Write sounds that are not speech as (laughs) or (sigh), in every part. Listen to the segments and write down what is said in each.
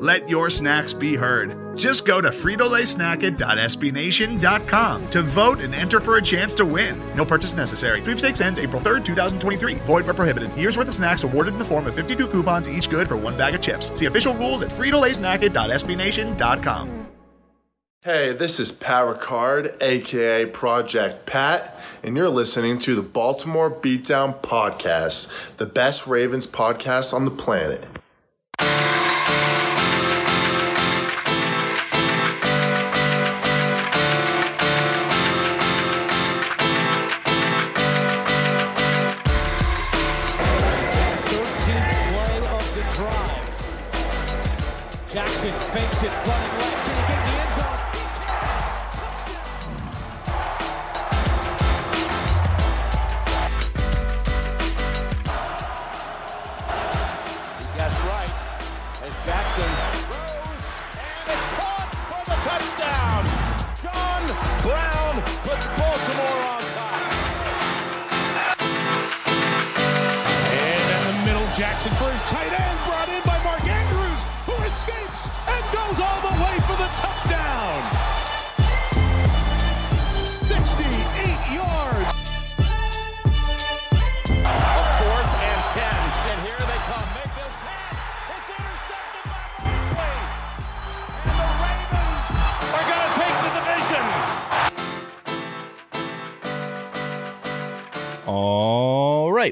Let your snacks be heard. Just go to fritolaysnacket.sbnation.com to vote and enter for a chance to win. No purchase necessary. Sweepstakes ends April 3rd, 2023. Void where prohibited. Year's worth of snacks awarded in the form of 52 coupons, each good for one bag of chips. See official rules at fritolaysnacket.sbnation.com. Hey, this is Pat Ricard, aka Project Pat, and you're listening to the Baltimore Beatdown Podcast, the best Ravens podcast on the planet.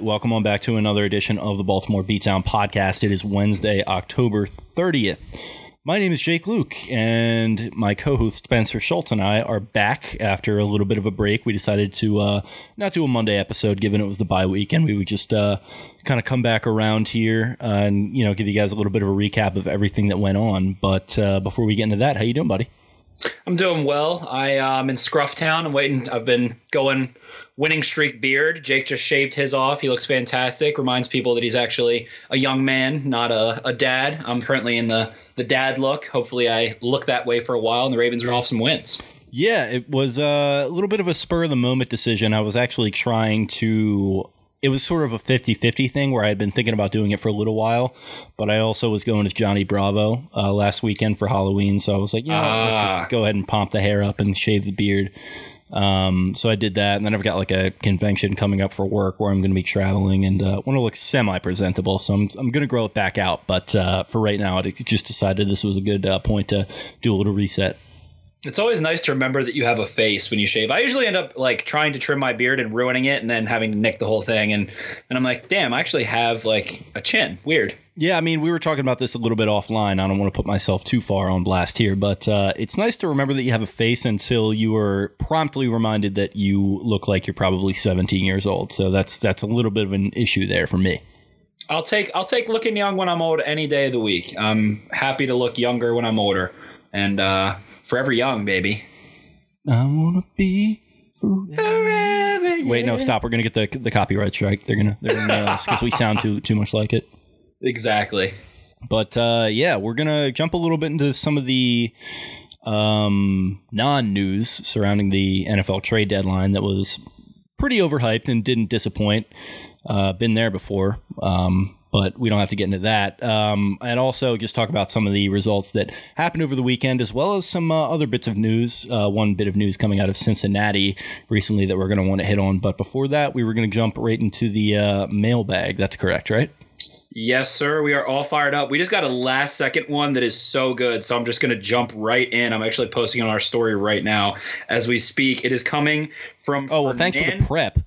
Welcome on back to another edition of the Baltimore Beatdown podcast. It is Wednesday, October 30th. My name is Jake Louque, and my co-host Spencer Schultz and I are back after a little bit of a break. We decided to uh, not do a Monday episode, given it was the bye week, and we would just uh, kind of come back around here uh, and you know give you guys a little bit of a recap of everything that went on. But uh, before we get into that, how you doing, buddy? I'm doing well. I um in Scrufftown. I'm waiting. I've been going winning streak beard. Jake just shaved his off. He looks fantastic. Reminds people that he's actually a young man, not a, a dad. I'm currently in the the dad look. Hopefully, I look that way for a while, and the Ravens are off some wins. Yeah, it was uh, a little bit of a spur of the moment decision. I was actually trying to. It was sort of a 50 50 thing where I had been thinking about doing it for a little while, but I also was going as Johnny Bravo uh, last weekend for Halloween. So I was like, you know, what, let's Ah. just go ahead and pomp the hair up and shave the beard. Um, so I did that, and then I've got like a convention coming up for work where I'm going to be traveling and uh, want to look semi presentable. So I'm, I'm going to grow it back out, but uh, for right now, I just decided this was a good uh, point to do a little reset. It's always nice to remember that you have a face when you shave. I usually end up like trying to trim my beard and ruining it, and then having to nick the whole thing. And and I'm like, damn, I actually have like a chin. Weird. Yeah, I mean, we were talking about this a little bit offline. I don't want to put myself too far on blast here, but uh, it's nice to remember that you have a face until you are promptly reminded that you look like you're probably 17 years old. So that's that's a little bit of an issue there for me. I'll take I'll take looking young when I'm old any day of the week. I'm happy to look younger when I'm older, and uh, forever young, baby. I want to be forever. Wait, no, stop. We're gonna get the the copyright strike. They're gonna they're gonna nail us because we sound too too much like it. Exactly. But uh, yeah, we're gonna jump a little bit into some of the um, non-news surrounding the NFL trade deadline that was pretty overhyped and didn't disappoint. Uh, been there before, um, but we don't have to get into that. Um, and also just talk about some of the results that happened over the weekend, as well as some uh, other bits of news. Uh, one bit of news coming out of Cincinnati recently that we're going to want to hit on. But before that, we were going to jump right into the uh, mailbag. That's correct, right? Yes, sir. We are all fired up. We just got a last second one that is so good. So I'm just going to jump right in. I'm actually posting on our story right now as we speak. It is coming from. Oh well, thanks for the prep,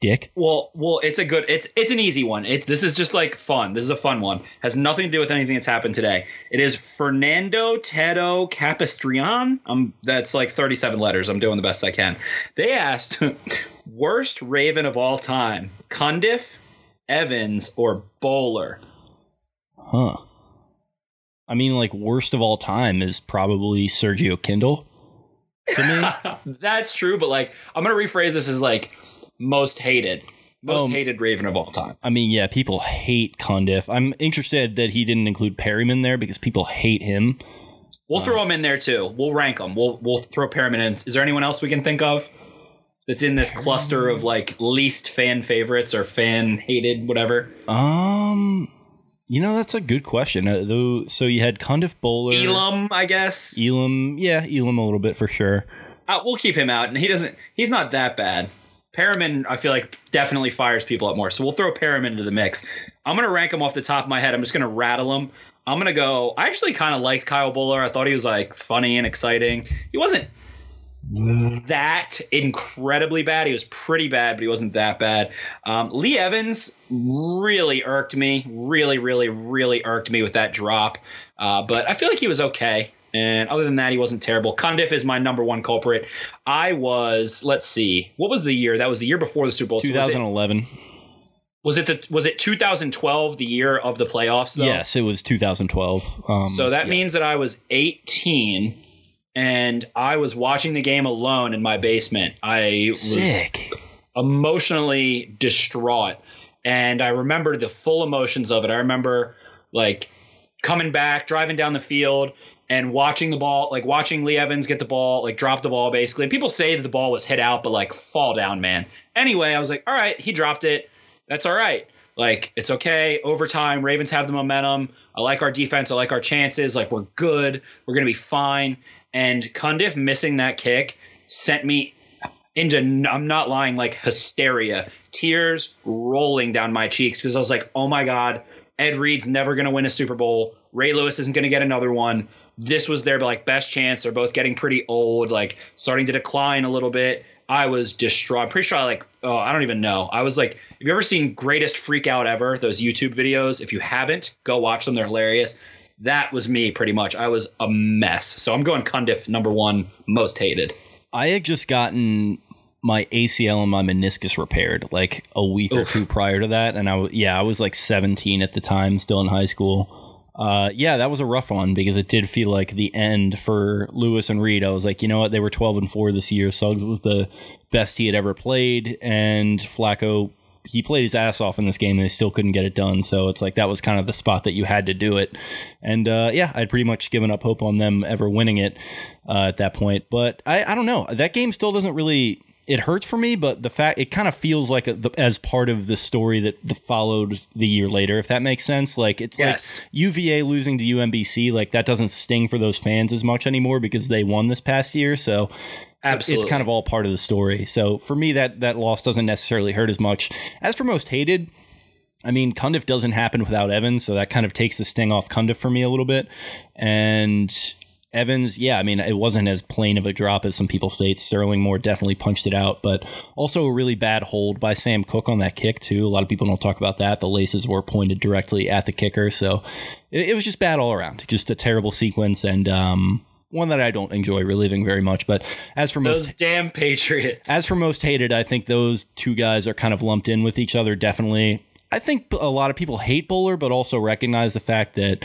Dick. Well, well, it's a good. It's it's an easy one. It, this is just like fun. This is a fun one. Has nothing to do with anything that's happened today. It is Fernando Tedo Capistrian. Um, that's like 37 letters. I'm doing the best I can. They asked, (laughs) worst Raven of all time: Cundiff, Evans, or Boller. Huh. I mean, like worst of all time is probably Sergio Kindle. To me, (laughs) That's true, but like I'm gonna rephrase this as like most hated, most Um, hated Raven of all time. I mean, yeah, people hate Cundiff. I'm interested that he didn't include Perriman there because people hate him. We'll throw him in there too. We'll rank them. We'll we'll throw Perriman in. Is there anyone else we can think of that's in this cluster of like least fan favorites or fan hated, whatever? Um, you know, that's a good question. Uh, though, so you had Cundiff Boller, Elam, I guess. Elam, yeah, Elam a little bit for sure. Uh, we'll keep him out, and he doesn't. He's not that bad. Perriman, I feel like definitely fires people up more. So we'll throw Perriman into the mix. I'm gonna rank him off the top of my head. I'm just gonna rattle them. I'm gonna go. I actually kind of liked Kyle Boller. I thought he was like funny and exciting. He wasn't that incredibly bad. He was pretty bad, but he wasn't that bad. Um, Lee Evans really irked me. Really, really, really irked me with that drop. Uh, but I feel like he was okay. And other than that, he wasn't terrible. Cundiff is my number one culprit. I was, let's see, what was the year? That was the year before the Super Bowl. So was, it, 2011. was it the was it 2012, the year of the playoffs? Though? Yes, it was 2012. Um, So that yeah. means that I was 18 and I was watching the game alone in my basement. I was emotionally distraught and I remember the full emotions of it. I remember like coming back, driving down the field and watching the ball, like watching Lee Evans get the ball, like drop the ball basically. And people say that the ball was hit out, but like fall down, man. Anyway, I was like, all right, he dropped it. That's all right. Like it's okay. Overtime, Ravens have the momentum. I like our defense. I like our chances. Like we're good. We're gonna be fine. And Cundiff missing that kick sent me into I'm not lying like hysteria, tears rolling down my cheeks because I was like, oh my god, Ed Reed's never gonna win a Super Bowl. Ray Lewis isn't gonna get another one. This was their like best chance. They're both getting pretty old, like starting to decline a little bit. I was distraught. I'm pretty sure I like oh I don't even know. I was like, have you ever seen Greatest Freak Out Ever? Those YouTube videos. If you haven't, go watch them. They're hilarious. That was me pretty much. I was a mess. So I'm going Cundiff number one, most hated. I had just gotten my ACL and my meniscus repaired like a week or two prior to that, and I was yeah I was like 17 at the time, still in high school. Uh, yeah, that was a rough one because it did feel like the end for Lewis and Reed. I was like, you know what, they were 12 and four this year. Suggs was the best he had ever played, and Flacco he played his ass off in this game and they still couldn't get it done. So it's like that was kind of the spot that you had to do it. And uh, yeah, I'd pretty much given up hope on them ever winning it uh, at that point. But I, I don't know. That game still doesn't really. It hurts for me, but the fact it kind of feels like a, the, as part of the story that the followed the year later, if that makes sense. Like it's Yes. like UVA losing to UMBC, like that doesn't sting for those fans as much anymore because they won this past year. So uh, Absolutely. it's kind of all part of the story. So for me, that that loss doesn't necessarily hurt as much. As for most hated, I mean, Cundiff doesn't happen without Evans, so that kind of takes the sting off Cundiff for me a little bit. And Evans, yeah, I mean, it wasn't as plain of a drop as some people say. Sterling Moore definitely punched it out, but also a really bad hold by Sam Koch on that kick too. A lot of people don't talk about that. The laces were pointed directly at the kicker, so it, it was just bad all around. Just a terrible sequence and um, one that I don't enjoy reliving very much. But as for most damn Patriots. as for most hated, I think those two guys are kind of lumped in with each other. Definitely, I think a lot of people hate Boller, but also recognize the fact that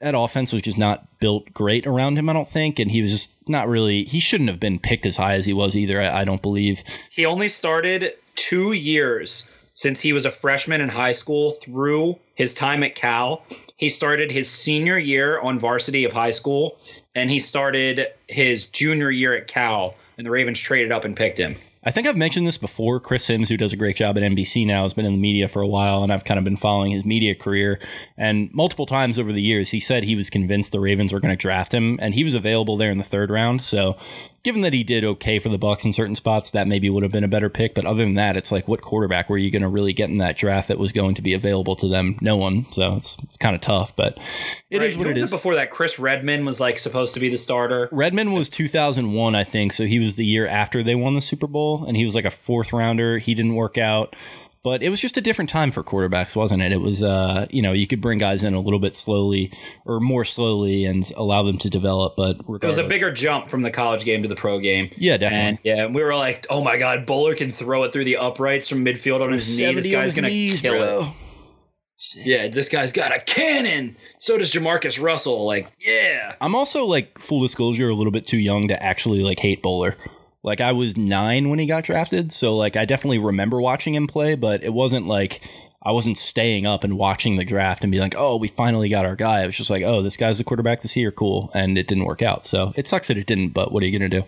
that offense was just not built great around him. I don't think, and he was just not really. He shouldn't have been picked as high as he was either. I, I don't believe. He only started two years since he was a freshman in high school through his time at Cal. He started his senior year on varsity of high school, and he started his junior year at Cal, and the Ravens traded up and picked him. I think I've mentioned this before. Chris Sims, who does a great job at NBC now, has been in the media for a while, and I've kind of been following his media career. And multiple times over the years, he said he was convinced the Ravens were going to draft him, and he was available there in the third round. So, given that he did okay for the Bucks in certain spots, that maybe would have been a better pick. But other than that, it's like, what quarterback were you going to really get in that draft that was going to be available to them? No one. So it's it's kind of tough, but it is Right, what who it was is. Before that, Chris Redman was like supposed to be the starter. Redman was 2001, I think. So he was the year after they won the Super Bowl, and he was like a fourth rounder. He didn't work out, but it was just a different time for quarterbacks, wasn't it? It was, uh, you know, you could bring guys in a little bit slowly or more slowly and allow them to develop. But It was a bigger jump from the college game to the pro game. yeah, definitely. And yeah, and we were like, "Oh my God, Boller can throw it through the uprights from midfield on his knee. This guy's gonna knees, kill bro. it." Yeah, this guy's got a cannon. So does Jamarcus Russell. Like, yeah. I'm also like full disclosure a little bit too young to actually like hate Boller. Like I was nine when he got drafted, so like I definitely remember watching him play, but it wasn't like I wasn't staying up and watching the draft and be like, oh, we finally got our guy. It was just like, oh, this guy's the quarterback this year, cool, and it didn't work out. So it sucks that it didn't, but what are you gonna do?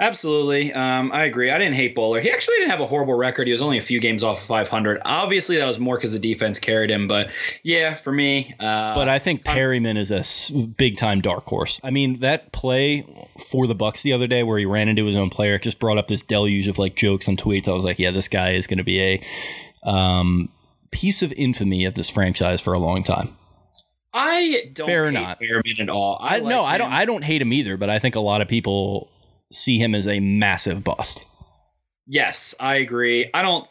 Absolutely. Um, I agree. I didn't hate Boller. He actually didn't have a horrible record. He was only a few games off of 500. Obviously, that was more because the defense carried him. But yeah, for me. Uh, but I think Perriman is a big time dark horse. I mean, that play for the Bucks the other day where he ran into his own player just brought up this deluge of like jokes and tweets. I was like, yeah, this guy is going to be a um, piece of infamy of this franchise for a long time. I don't Fair hate not. Perriman at all. I, I, like no, I don't. I don't hate him either. But I think a lot of people see him as a massive bust. Yes, I agree. I don't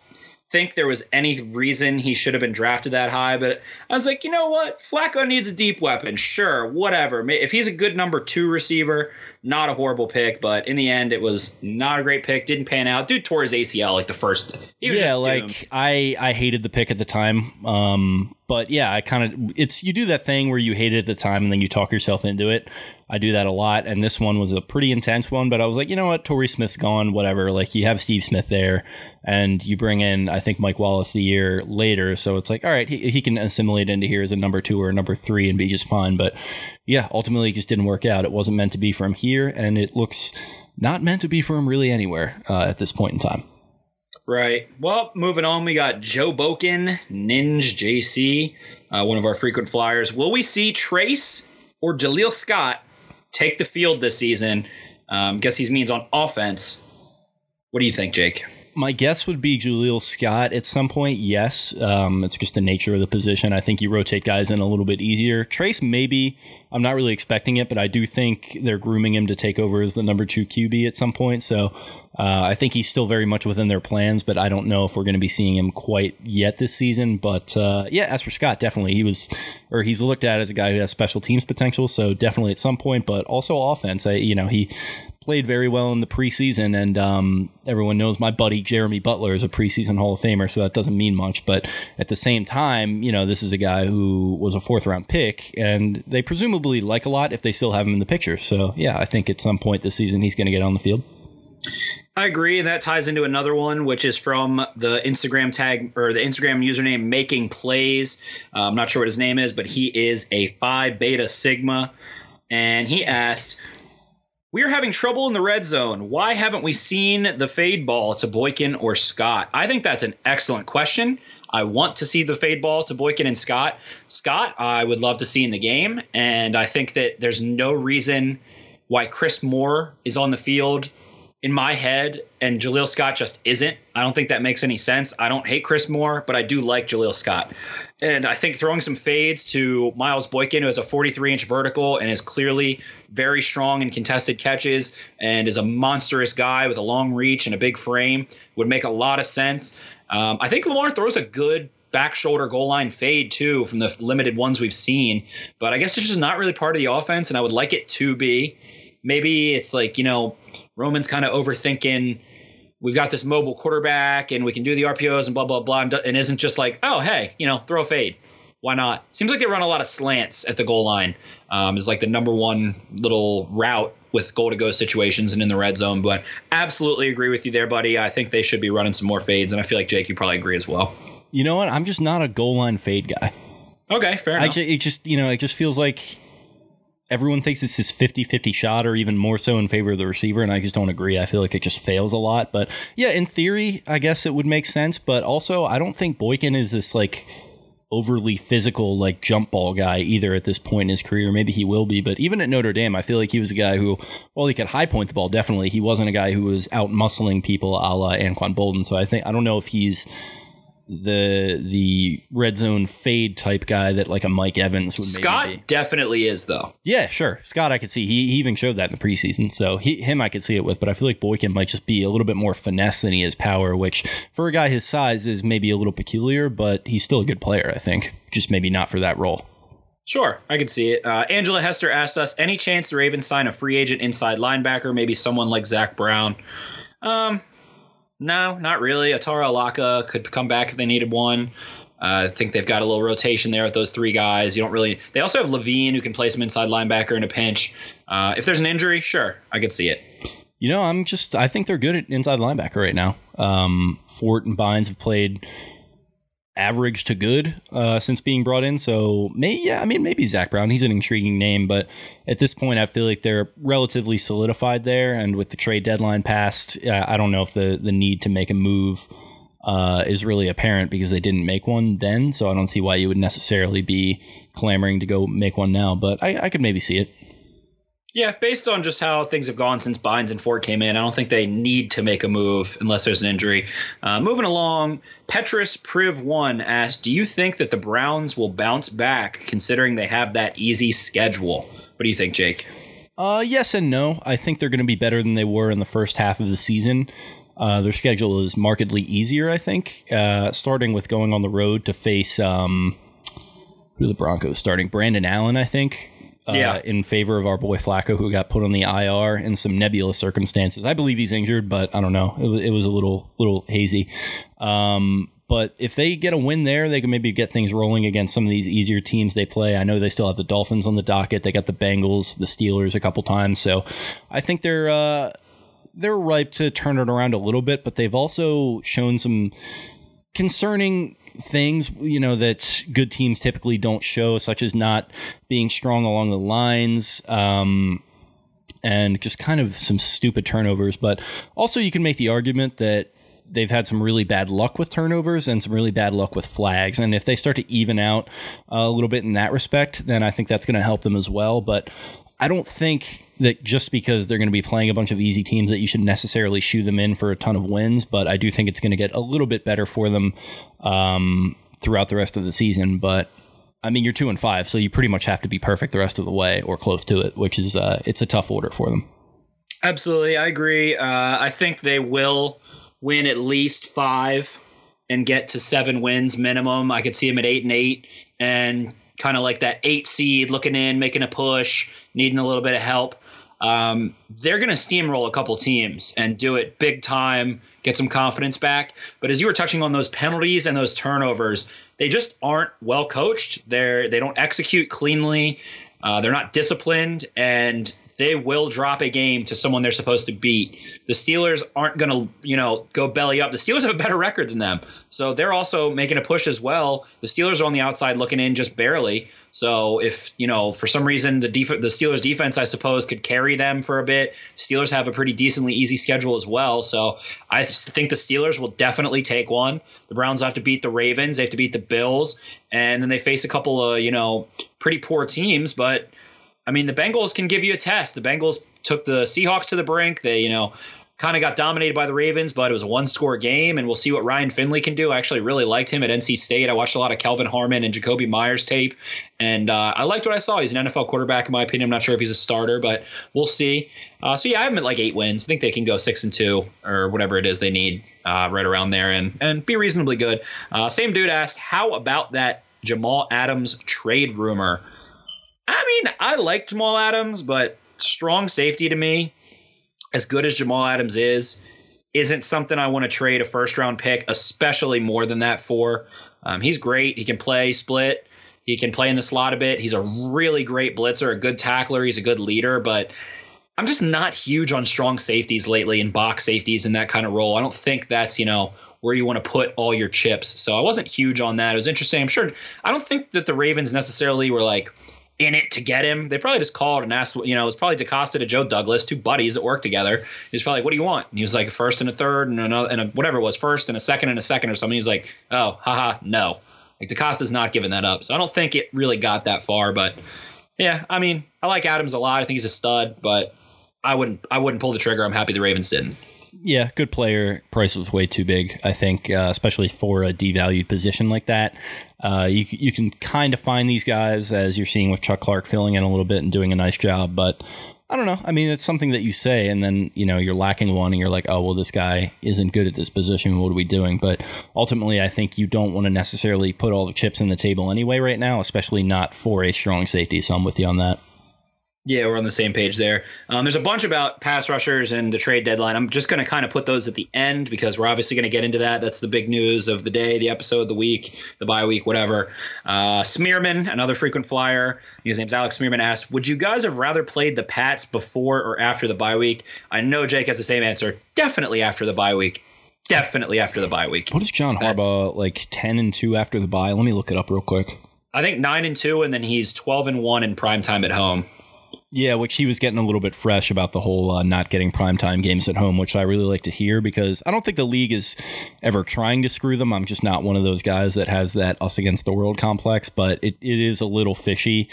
think there was any reason he should have been drafted that high, but I was like, you know what? Flacco needs a deep weapon. Sure, whatever. If he's a good number two receiver, not a horrible pick, but in the end, it was not a great pick. Didn't pan out. Dude tore his ACL like the first. He was yeah, like doomed. I I hated the pick at the time. Um, but yeah, I kind of it's you do that thing where you hate it at the time and then you talk yourself into it. I do that a lot, and this one was a pretty intense one. But I was like, you know what, Torrey Smith's gone, whatever. Like you have Steve Smith there, and you bring in I think Mike Wallace the year later, so it's like, all right, he, he can assimilate into here as a number two or a number three and be just fine. But yeah, ultimately it just didn't work out. It wasn't meant to be for him here, and it looks not meant to be for him really anywhere uh, at this point in time. Right. Well, moving on, we got Joe Boken, Ninja JC, uh, one of our frequent flyers. Will we see Trace or Jaleel Scott take the field this season? Um, guess he means on offense. What do you think, Jake? My guess would be Jaleel Scott at some point. Yes, um, it's just the nature of the position. I think you rotate guys in a little bit easier. Trace, maybe. I'm not really expecting it, but I do think they're grooming him to take over as the number two QB at some point. So uh, I think he's still very much within their plans, but I don't know if we're going to be seeing him quite yet this season. But uh, yeah, as for Scott, definitely he was, or he's looked at as a guy who has special teams potential. So definitely at some point, but also offense. I, you know, he played very well in the preseason, and um, everyone knows my buddy Jeremy Butler is a preseason Hall of Famer, so that doesn't mean much. But at the same time, you know, this is a guy who was a fourth round pick, and they presumably like a lot if they still have him in the picture. So yeah, I think at some point this season he's going to get on the field. I agree. And that ties into another one, which is from the Instagram tag or the Instagram username Making Plays. Uh, I'm not sure what his name is, but he is a Phi Beta Sigma. And he asked, We are having trouble in the red zone. Why haven't we seen the fade ball to Boykin or Scott? I think that's an excellent question. I want to see the fade ball to Boykin and Scott. Scott, I would love to see in the game. And I think that there's no reason why Chris Moore is on the field in my head and Jaleel Scott just isn't. I don't think that makes any sense. I don't hate Chris Moore, but I do like Jaleel Scott. And I think throwing some fades to Miles Boykin, who has a 43 inch vertical and is clearly very strong in contested catches and is a monstrous guy with a long reach and a big frame, would make a lot of sense. Um, I think Lamar throws a good back shoulder goal line fade too from the limited ones we've seen, but I guess it's just not really part of the offense, and I would like it to be. Maybe it's like, you know, Roman's kind of overthinking. We've got this mobile quarterback, and we can do the RPOs and blah blah blah, and, and isn't just like, oh hey, you know, throw a fade. Why not? Seems like they run a lot of slants at the goal line. Um, is like the number one little route with goal to go situations and in the red zone. But absolutely agree with you there, buddy. I think they should be running some more fades, and I feel like Jake, you probably agree as well. You know what? I'm just not a goal line fade guy. Okay, fair I enough. ju- it just you know it just feels like everyone thinks it's this 50-50 shot or even more so in favor of the receiver and I just don't agree. I feel like it just fails a lot. But yeah, in theory, I guess it would make sense, but also I don't think Boykin is this like overly physical like jump ball guy either at this point in his career. Maybe he will be, but even at Notre Dame, I feel like he was a guy who, well, he could high point the ball definitely. He wasn't a guy who was out muscling people a la Anquan Boldin. So I think I don't know if he's the the red zone fade type guy that like a Mike Evans would Scott definitely is though. Yeah, sure. Scott, I could see. He, he even showed that in the preseason. So he, him, I could see it with. But I feel like Boykin might just be a little bit more finesse than he is power, which for a guy his size is maybe a little peculiar. But he's still a good player, I think. Just maybe not for that role. Sure, I can see it. Uh, Angela Hester asked us any chance the Ravens sign a free agent inside linebacker, maybe someone like Zach Brown. Um, no, not really. Otaro Alaka could come back if they needed one. Uh, I think they've got a little rotation there with those three guys. You don't really. They also have Levine who can play some inside linebacker in a pinch. Uh, if there's an injury, sure, I could see it. You know, I'm just. I think they're good at inside linebacker right now. Um, Fort and Bynes have played average to good uh, since being brought in. So, may yeah, I mean, maybe Zach Brown. He's an intriguing name, but at this point, I feel like they're relatively solidified there. And with the trade deadline passed, I don't know if the the need to make a move uh, is really apparent because they didn't make one then. So I don't see why you would necessarily be clamoring to go make one now. But I, I could maybe see it. Yeah, based on just how things have gone since Bynes and Fort came in, I don't think they need to make a move unless there's an injury. Uh, moving along, Petrus Priv One asked, "Do you think that the Browns will bounce back, considering they have that easy schedule?" What do you think, Jake? Uh, yes and no. I think they're going to be better than they were in the first half of the season. Uh, their schedule is markedly easier, I think, uh, starting with going on the road to face um, who the Broncos starting Brandon Allen, I think. Uh, Yeah. in favor of our boy Flacco, who got put on the IR in some nebulous circumstances. I believe he's injured, but I don't know. It was, it was a little little hazy. Um, but if they get a win there, they can maybe get things rolling against some of these easier teams they play. I know they still have the Dolphins on the docket. They got the Bengals, the Steelers a couple times. So I think they're uh, they're ripe to turn it around a little bit. But they've also shown some concerning things you know that good teams typically don't show such as not being strong along the lines um, and just kind of some stupid turnovers. But also you can make the argument that they've had some really bad luck with turnovers and some really bad luck with flags. And if they start to even out a little bit in that respect then i think that's going to help them as well. But I don't think that just because they're going to be playing a bunch of easy teams that you should necessarily shoe them in for a ton of wins, but I do think it's going to get a little bit better for them um, throughout the rest of the season. But I mean, you're two and five, so you pretty much have to be perfect the rest of the way or close to it, which is uh, it's a tough order for them. Absolutely, I agree. Uh, I think they will win at least five and get to seven wins minimum. I could see them at eight and eight, and kind of like that eight seed, looking in, making a push, needing a little bit of help. Um, they're going to steamroll a couple teams and do it big time, get some confidence back. But as you were touching on those penalties and those turnovers, they just aren't well coached. They're they don't execute cleanly. Uh, they're not disciplined, and they will drop a game to someone they're supposed to beat. The Steelers aren't going to, you know, go belly up. The Steelers have a better record than them, so they're also making a push as well. The Steelers are on the outside looking in just barely. So if you know for some reason the def- the Steelers defense, I suppose, could carry them for a bit. Steelers have a pretty decently easy schedule as well. So I think the Steelers will definitely take one. The Browns have to beat the Ravens, they have to beat the Bills, and then they face a couple of you know pretty poor teams, but. I mean, the Bengals can give you a test. The Bengals took the Seahawks to the brink. They, you know, kind of got dominated by the Ravens, but it was a one score game, and we'll see what Ryan Finley can do. I actually really liked him at NC State. I watched a lot of Kelvin Harmon and Jakobi Meyers tape, and uh, I liked what I saw. He's an NFL quarterback, in my opinion. I'm not sure if he's a starter, but we'll see. Uh, so, yeah, I have him at like eight wins. I think they can go six and two or whatever it is they need uh, right around there and, and be reasonably good. Uh, same dude asked, How about that Jamal Adams trade rumor? I mean, I like Jamal Adams, but strong safety to me, as good as Jamal Adams is, isn't something I want to trade a first round pick, especially more than that for. Um, he's great. He can play split. He can play in the slot a bit. He's a really great blitzer, a good tackler. He's a good leader, but I'm just not huge on strong safeties lately and box safeties in that kind of role. I don't think that's, you know, where you want to put all your chips. So I wasn't huge on that. It was interesting. I'm sure I don't think that the Ravens necessarily were like in it to get him. They probably just called and asked, you know, it was probably DeCosta to Joe Douglas, two buddies that work together. He's probably like, what do you want? And he was like, a first and a third and another, and a, whatever it was, first and a second and a second or something. He's like, oh, haha, no. Like DeCosta's not giving that up. So I don't think it really got that far. But yeah, I mean, I like Adams a lot. I think he's a stud, but I wouldn't, I wouldn't pull the trigger. I'm happy the Ravens didn't. Yeah, good player. Price was way too big, I think, uh, especially for a devalued position like that. Uh, you you can kind of find these guys as you're seeing with Chuck Clark filling in a little bit and doing a nice job, but I don't know. I mean, it's something that you say, and then you know you're lacking one, and you're like, oh well, this guy isn't good at this position. What are we doing? But ultimately, I think you don't want to necessarily put all the chips in the table anyway right now, especially not for a strong safety. So I'm with you on that. Yeah, we're on the same page there. Um, there's a bunch about pass rushers and the trade deadline. I'm just going to kind of put those at the end because we're obviously going to get into that. That's the big news of the day, the episode, the week, the bye week, whatever. Uh, Smearman, another frequent flyer, his name's Alex Smearman, asked, Would you guys have rather played the Pats before or after the bye week? I know Jake has the same answer. Definitely after the bye week. Definitely after the bye week. What is John That's- Harbaugh like ten and two after the bye? Let me look it up real quick. I think 9 and 2, and then he's 12 and 1 in prime time at home. Yeah, which he was getting a little bit fresh about the whole uh, not getting primetime games at home, which I really like to hear because I don't think the league is ever trying to screw them. I'm just not one of those guys that has that us against the world complex, but it, it is a little fishy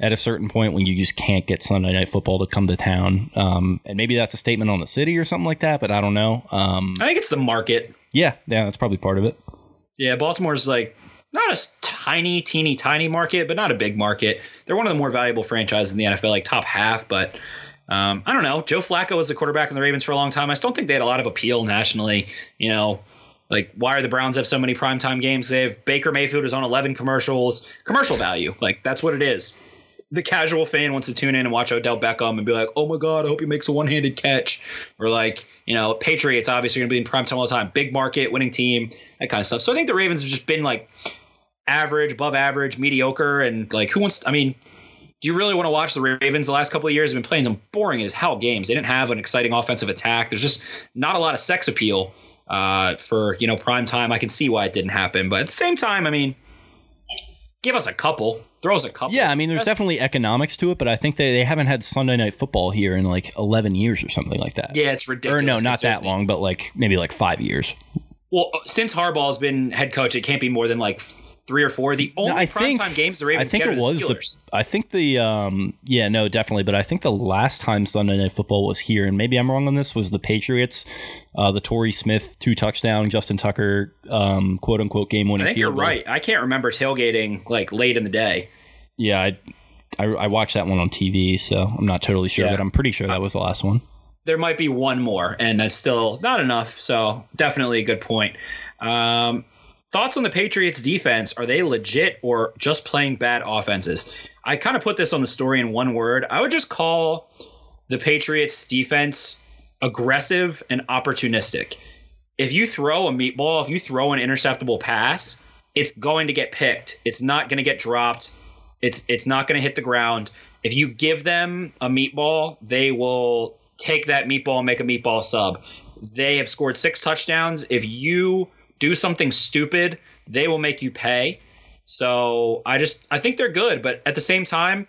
at a certain point when you just can't get Sunday night football to come to town. Um, and maybe that's a statement on the city or something like that, but I don't know. Um, I think it's the market. yeah, yeah, that's probably part of it. Yeah, Baltimore's like not a tiny, teeny, tiny market, but not a big market. They're one of the more valuable franchises in the NFL, like top half. But um, I don't know. Joe Flacco was the quarterback in the Ravens for a long time. I still don't think they had a lot of appeal nationally. You know, like why are the Browns have so many primetime games? They have Baker Mayfield is on 11 commercials, commercial value. Like that's what it is. The casual fan wants to tune in and watch Odell Beckham and be like, "Oh my God, I hope he makes a one-handed catch," or like, you know, Patriots obviously going to be in primetime all the time, big market, winning team, that kind of stuff. So I think the Ravens have just been like average, above average, mediocre, and like who wants? I mean, do you really want to watch the Ravens? The last couple of years have been playing some boring as hell games. They didn't have an exciting offensive attack. There's just not a lot of sex appeal uh, for you know prime time. I can see why it didn't happen, but at the same time, I mean, give us a couple, throw us a couple. Yeah, I mean, there's definitely economics to it, but I think they, they haven't had Sunday night football here in like 11 years or something like that. yeah, it's ridiculous. Or no, not that long, but like maybe like five years. Well, since Harbaugh's been head coach, it can't be more than like three or four. The only No, I think primetime games the Ravens I think it was the the. I think the. Um. Yeah. No. Definitely. But I think the last time Sunday Night Football was here, and maybe I'm wrong on this, was the Patriots. Uh, the Torrey Smith two touchdown, Justin Tucker, um, quote unquote game winning. I think you're goal. right. I can't remember tailgating like late in the day. Yeah. I, I. I watched that one on TV, so I'm not totally sure, Yeah. but I'm pretty sure that was the last one. there might be one more, and that's still not enough. So definitely a good point. Um, thoughts on the Patriots defense? Are they legit or just playing bad offenses? I kind of put this on the story in one word. I would just call the Patriots defense aggressive and opportunistic. If you throw a meatball, if you throw an interceptable pass, it's going to get picked. It's not going to get dropped. It's it's not going to hit the ground. If you give them a meatball, they will take that meatball and make a meatball sub. They have scored six touchdowns. If you do something stupid, they will make you pay. So I just I think they're good, but at the same time,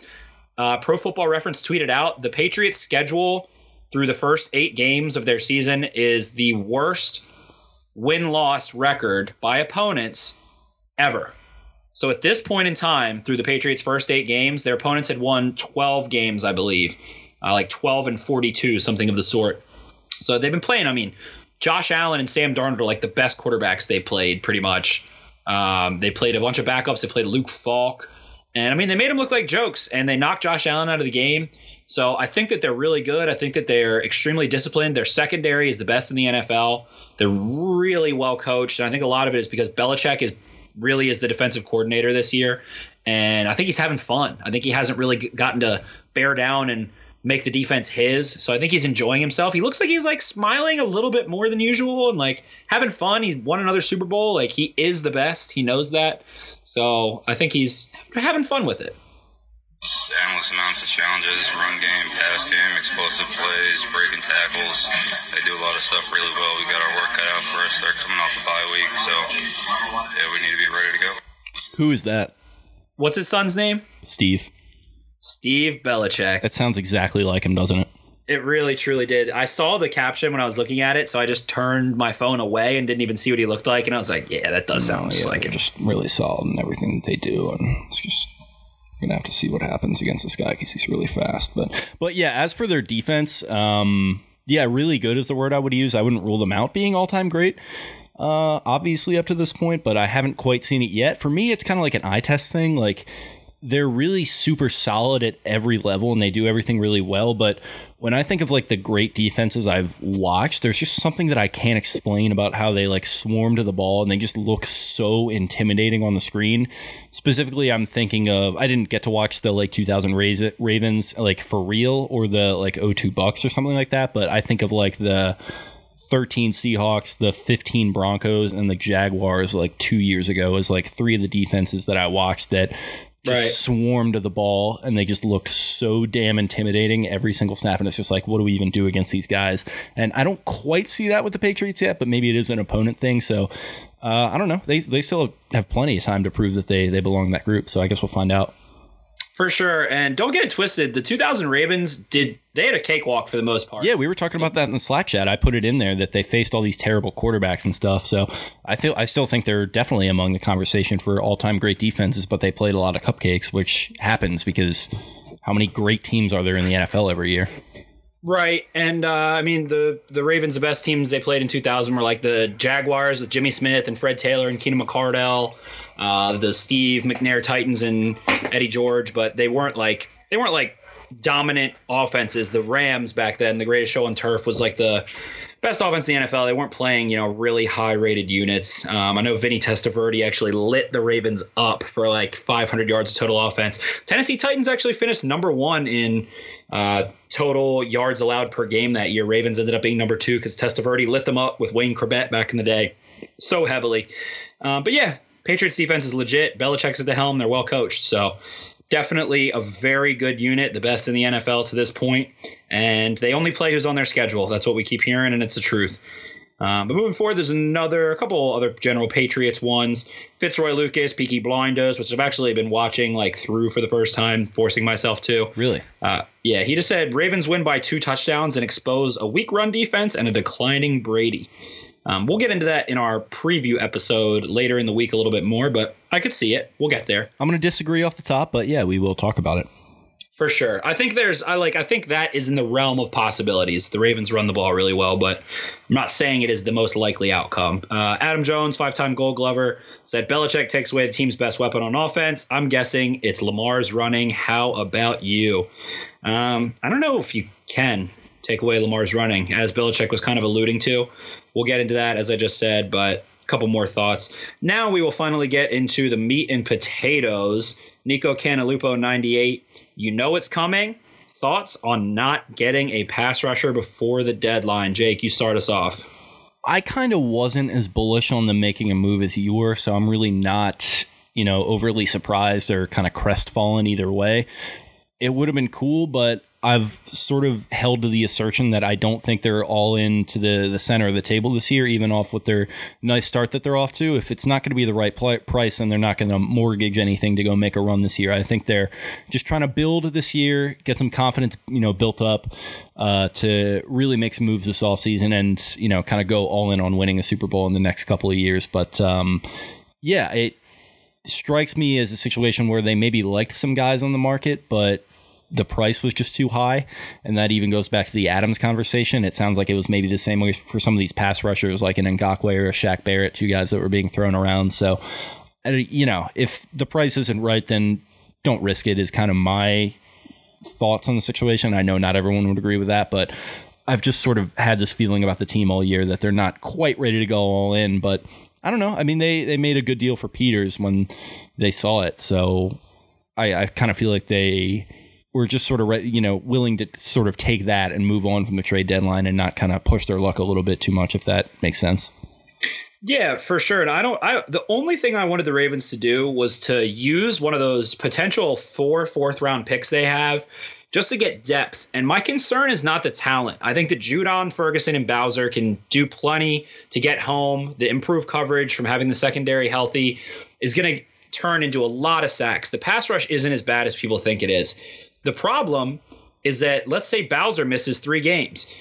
uh, Pro Football Reference tweeted out the Patriots' schedule through the first eight games of their season is the worst win loss record by opponents ever. So at this point in time, through the Patriots' first eight games, their opponents had won 12 games, I believe, uh, like 12 and 42, something of the sort. So they've been playing. I mean, Josh Allen and Sam Darnold are like the best quarterbacks they played, pretty much. Um, they played a bunch of backups. They played Luke Falk, and I mean, they made him look like jokes, and they knocked Josh Allen out of the game. So I think that they're really good. I think that they're extremely disciplined. Their secondary is the best in the NFL. They're really well coached, and I think a lot of it is because Belichick is really is the defensive coordinator this year, and I think he's having fun. I think he hasn't really gotten to bear down and make the defense his. So I think he's enjoying himself. He looks like he's like smiling a little bit more than usual and like having fun. He won another Super Bowl. Like he is the best. He knows that. So I think he's having fun with it. Just endless amounts of challenges, run game, pass game, explosive plays, breaking tackles. They do a lot of stuff really well. We got our work cut out for us. They're coming off a bye week, so yeah, we need to be ready to go. Who is that? What's his son's name? Steve. Steve Belichick. That sounds exactly like him, doesn't it? It really truly did. I saw the caption when I was looking at it, so I just turned my phone away and didn't even see what he looked like. And I was like, yeah, that does sound Oh, just yeah, like him. just really solid in everything that they do, and it's just gonna have to see what happens against this guy because he's really fast. But but yeah, as for their defense, um, yeah, really good is the word I would use. I wouldn't rule them out being all time great. Uh, obviously up to this point, but I haven't quite seen it yet. For me, it's kind of like an eye test thing. Like they're really super solid at every level and they do everything really well. But when I think of like the great defenses I've watched, there's just something that I can't explain about how they like swarm to the ball and they just look so intimidating on the screen. Specifically, I'm thinking of I didn't get to watch the like 2000 Ravens like for real or the like 02 Bucks or something like that, but I think of like the 13 Seahawks, the 15 Broncos, and the Jaguars like two years ago as like three of the defenses that I watched that just Right. swarmed the ball and they just looked so damn intimidating every single snap. And it's just like, what do we even do against these guys? And I don't quite see that with the Patriots yet, but maybe it is an opponent thing. So uh, I don't know. They, they still have plenty of time to prove that they, they belong in that group. So I guess we'll find out. For sure. And don't get it twisted. The 2000 Ravens did, they had a cakewalk for the most part. Yeah, we were talking about that in the Slack chat. I put it in there that they faced all these terrible quarterbacks and stuff. So I feel I still think they're definitely among the conversation for all time great defenses, but they played a lot of cupcakes, which happens because how many great teams are there in the NFL every year? Right, and uh, I mean the the Ravens, the best teams they played in 2000 were like the Jaguars with Jimmy Smith and Fred Taylor and Keenan McCardell, uh, the Steve McNair Titans and Eddie George, but they weren't like they weren't like dominant offenses. The Rams back then, the greatest show on turf, was like the best offense in the NFL. They weren't playing, you know, really high rated units. Um, I know Vinny Testaverde actually lit the Ravens up for like 500 yards of total offense. Tennessee Titans actually finished number one in uh, total yards allowed per game that year. Ravens ended up being number two because Testaverde lit them up with Wayne Chrebet back in the day so heavily. Um, but yeah, Patriots defense is legit. Belichick's at the helm. They're well coached. So definitely a very good unit, the best in the NFL to this point. And they only play who's on their schedule. That's what we keep hearing, and it's the truth. Um, but moving forward, there's another, a couple other general Patriots ones. Fitzroy Lucas, Peaky Blinders, which I've actually been watching like through for the first time, forcing myself to. Really? Uh, yeah, he just said Ravens win by two touchdowns and expose a weak run defense and a declining Brady. Um, we'll get into that in our preview episode later in the week a little bit more, but I could see it. We'll get there I'm going to disagree off the top, but yeah, we will talk about it. for sure. I think there's, I like, I think that is in the realm of possibilities. The Ravens run the ball really well, but I'm not saying it is the most likely outcome. Uh, Adam Jones, five-time Gold Glover, said Belichick takes away the team's best weapon on offense. I'm guessing it's Lamar's running. How about you? Um, I don't know if you can take away Lamar's running, as Belichick was kind of alluding to. We'll get into that, as I just said, but a couple more thoughts. Now we will finally get into the meat and potatoes. Nico Canalupo, 98. You know it's coming. Thoughts on not getting a pass rusher before the deadline? Jake, you start us off. I kind of wasn't as bullish on them making a move as you were, so I'm really not, you know, overly surprised or kind of crestfallen either way. It would have been cool, but I've sort of held to the assertion that I don't think they're all into the the center of the table this year, even off with their nice start that they're off to. If it's not going to be the right pl- price, then they're not going to mortgage anything to go make a run this year. I think they're just trying to build this year, get some confidence, you know, built up uh, to really make some moves this offseason and you know kind of go all in on winning a Super Bowl in the next couple of years. But um, yeah, it strikes me as a situation where they maybe liked some guys on the market, but the price was just too high. And that even goes back to the Adams conversation. It sounds like it was maybe the same way for some of these pass rushers, like an Ngakoue or a Shaq Barrett, two guys that were being thrown around. So, you know, if the price isn't right, then don't risk it, is kind of my thoughts on the situation. I know not everyone would agree with that, but I've just sort of had this feeling about the team all year that they're not quite ready to go all in. But I don't know. I mean, they they made a good deal for Peters when they saw it, so I, I kind of feel like they were just sort of re- you know willing to sort of take that and move on from the trade deadline and not kind of push their luck a little bit too much, if that makes sense. Yeah, for sure. And I don't. I the only thing I wanted the Ravens to do was to use one of those potential four fourth round picks they have just to get depth. And my concern is not the talent. I think that Judon, Ferguson, and Bowser can do plenty to get home. The improved coverage from having the secondary healthy is going to turn into a lot of sacks. The pass rush isn't as bad as people think it is. The problem is that let's say Bowser misses three games.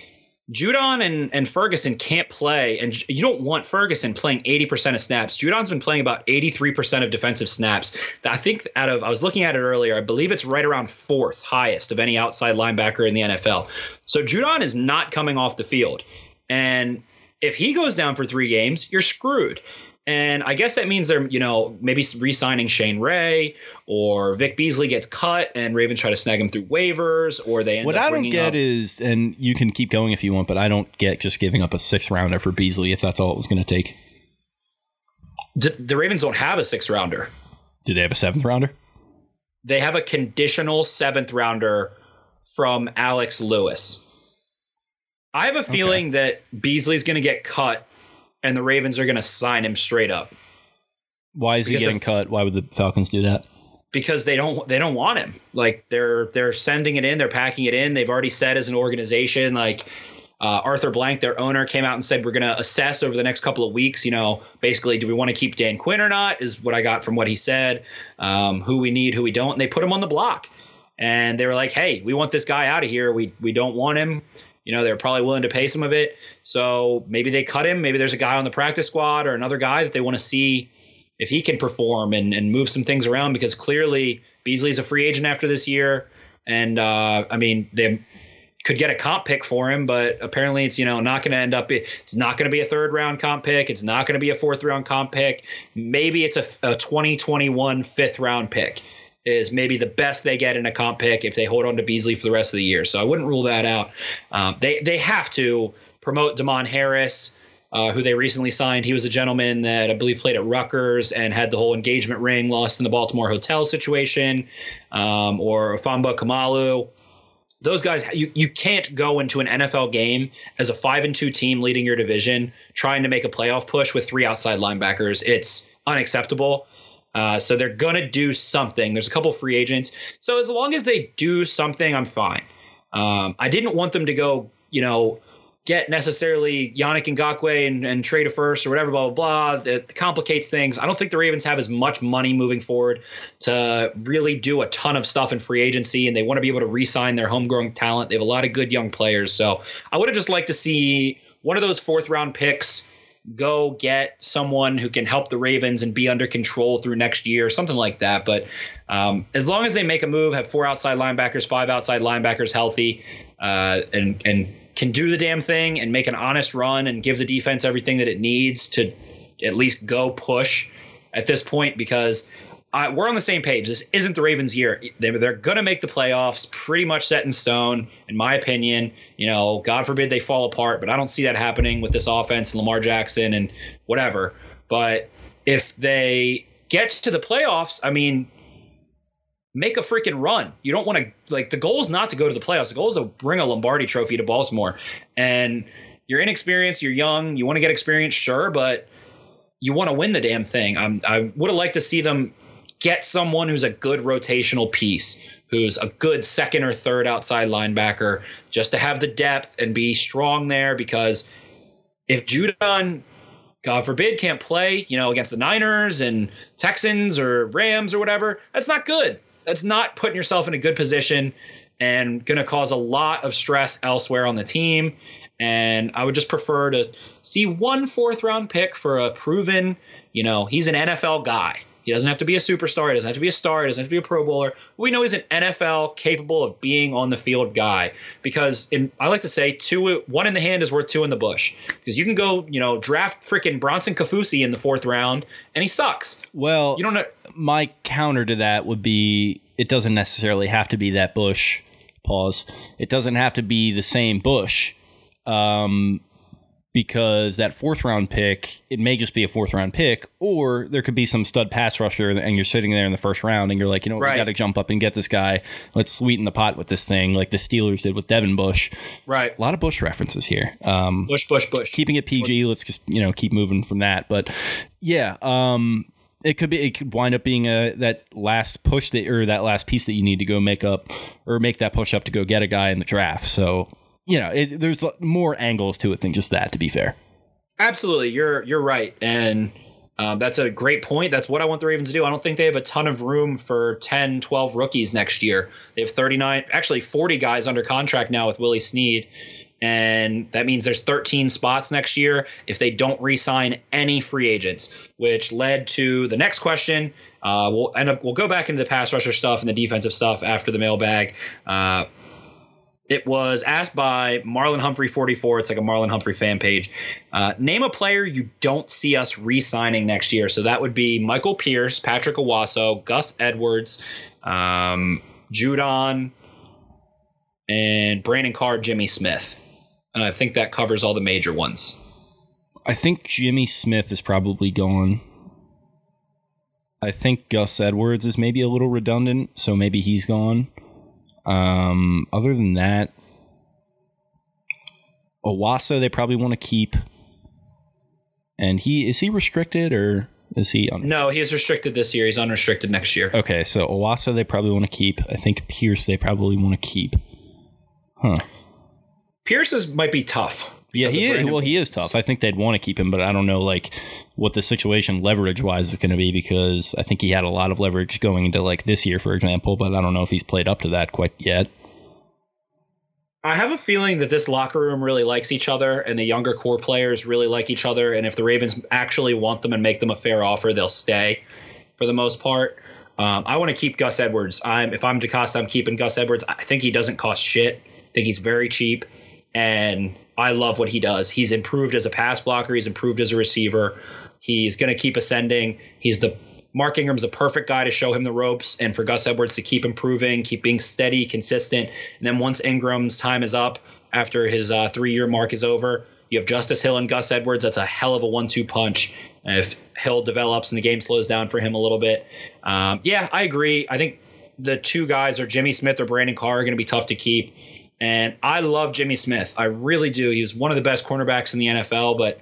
Judon and, and Ferguson can't play, and you don't want Ferguson playing 80% of snaps. Judon's been playing about 83% of defensive snaps. I think out of, I was looking at it earlier, I believe it's right around fourth highest of any outside linebacker in the NFL. So Judon is not coming off the field. And if he goes down for three games, you're screwed. And I guess that means they're, you know, maybe re-signing Shane Ray or Vic Beasley gets cut and Ravens try to snag him through waivers, or they end up. what I don't get up- is, and you can keep going if you want, but I don't get just giving up a six rounder for Beasley if that's all it was going to take. D- the Ravens don't have a sixth rounder. Do they have a seventh rounder? They have a conditional seventh rounder from Alex Lewis. I have a feeling that Beasley's going to get cut and the Ravens are going to sign him straight up Why is he getting the- cut? Why would the Falcons do that? because they don't they don't want him. Like they're they're sending it in, they're packing it in. They've already said as an organization like uh, Arthur Blank, their owner, came out and said we're going to assess over the next couple of weeks. You know, basically, do we want to keep Dan Quinn or not? Is what I got from what he said. Um, who we need, who we don't. And they put him on the block, and they were like, "Hey, we want this guy out of here. We we don't want him." You know, they're probably willing to pay some of it. So maybe they cut him. Maybe there's a guy on the practice squad or another guy that they want to see if he can perform and, and move some things around because clearly Beasley's a free agent after this year. And uh, I mean, they could get a comp pick for him, but apparently it's, you know, not going to end up, it's not going to be a third round comp pick. It's not going to be a fourth round comp pick. Maybe it's a, a 2021 fifth round pick is maybe the best they get in a comp pick if they hold on to Beasley for the rest of the year. So I wouldn't rule that out. Um, they, they have to promote Damon Harris uh, who they recently signed. He was a gentleman that I believe played at Rutgers and had the whole engagement ring lost in the Baltimore hotel situation, um, or Famba Kamalu. Those guys, you, you can't go into an NFL game as a five and two team leading your division trying to make a playoff push with three outside linebackers. It's unacceptable. Uh, so they're gonna do something. There's a couple free agents. So as long as they do something, I'm fine. Um, I didn't want them to go, you know, get necessarily Yannick Ngakoue and, and trade a first or whatever, blah, blah, blah. That complicates things. I don't think the Ravens have as much money moving forward to really do a ton of stuff in free agency, and they want to be able to re sign their homegrown talent. They have a lot of good young players. So I would have just liked to see one of those fourth round picks go get someone who can help the Ravens and be under control through next year, something like that. But um, as long as they make a move, have four outside linebackers, five outside linebackers healthy, uh, and and can do the damn thing and make an honest run and give the defense everything that it needs to at least go push at this point because I, we're on the same page. This isn't the Ravens' year. They're, they're going to make the playoffs, pretty much set in stone, in my opinion. You know, God forbid they fall apart, but I don't see that happening with this offense and Lamar Jackson and whatever. But if they get to the playoffs, I mean, make a freaking run. You don't want to like the goal is not to go to the playoffs. The goal is to bring a Lombardi trophy to Baltimore. And you're inexperienced, you're young, you want to get experience, sure, but you want to win the damn thing. I'm, I would have liked to see them get someone who's a good rotational piece, who's a good second or third outside linebacker, just to have the depth and be strong there. Because if Judon, God forbid, can't play, you know, against the Niners and Texans or Rams or whatever, that's not good. That's not putting yourself in a good position and going to cause a lot of stress elsewhere on the team. And I would just prefer to see one fourth round pick for a proven, you know, he's an NFL guy. He doesn't have to be a superstar. He doesn't have to be a star. He doesn't have to be a Pro Bowler. We know he's an NFL capable of being on the field guy because in, I like to say two, one in the hand is worth two in the bush because you can go, you know, draft freaking Bronson Kaufusi in the fourth round and he sucks. Well, You don't know. my counter to that would be it doesn't necessarily have to be that bush. Pause. It doesn't have to be the same bush. Um, because that fourth round pick, it may just be a fourth round pick, or there could be some stud pass rusher, and you're sitting there in the first round, and you're like, you know, Right. we got to jump up and get this guy. Let's sweeten the pot with this thing, like the Steelers did with Devin Bush. Right. A lot of Bush references here. Um, Bush, Bush, Bush. keeping it PG. Let's just you know keep moving from that. But yeah, um, it could be it could wind up being a that last push that or that last piece that you need to go make up or make that push up to go get a guy in the draft. So you know, it, there's more angles to it than just that. To be fair, Absolutely, you're you're right, and um, that's a great point. That's what I want the Ravens to do. I don't think they have a ton of room for 10, 12 rookies next year. They have 39, actually 40 guys under contract now with Willie Snead, and that means there's 13 spots next year if they don't re-sign any free agents. Which led to the next question. Uh, we'll end up we'll go back into the pass rusher stuff and the defensive stuff after the mailbag. Uh, it was asked by Marlon Humphrey 44. It's like a Marlon Humphrey fan page. Uh, name a player you don't see us re-signing next year. So that would be Michael Pierce, Patrick Onwuasor, Gus Edwards, um, Judon, and Brandon Carr, Jimmy Smith. And I think that covers all the major ones. I think Jimmy Smith is probably gone. I think Gus Edwards is maybe a little redundant, so maybe he's gone. Um, other than that, Onwuasor they probably want to keep. And he is he restricted or is he No, he is restricted this year. He's unrestricted next year. Okay, so Onwuasor they probably want to keep. I think Pierce they probably want to keep. Huh. Pierce is, might be tough. Yeah, he is. Well, he is tough. I think they'd want to keep him, but I don't know like what the situation leverage wise is going to be because I think he had a lot of leverage going into like this year, for example. But I don't know if he's played up to that quite yet. I have a feeling that this locker room really likes each other, and the younger core players really like each other. And if the Ravens actually want them and make them a fair offer, they'll stay for the most part. Um, I want to keep Gus Edwards. I'm if I'm DeCosta, I'm keeping Gus Edwards. I think he doesn't cost shit. I think he's very cheap, and I love what he does. He's improved as a pass blocker. He's improved as a receiver. He's going to keep ascending. He's the Mark Ingram's the perfect guy to show him the ropes and for Gus Edwards to keep improving, keep being steady, consistent. And then once Ingram's time is up, after his uh, three year mark is over, you have Justice Hill and Gus Edwards. That's a hell of a one two punch. And if Hill develops and the game slows down for him a little bit, um, yeah, I agree. I think the two guys are Jimmy Smith or Brandon Carr are going to be tough to keep. And I love Jimmy Smith. I really do. He was one of the best cornerbacks in the NFL, but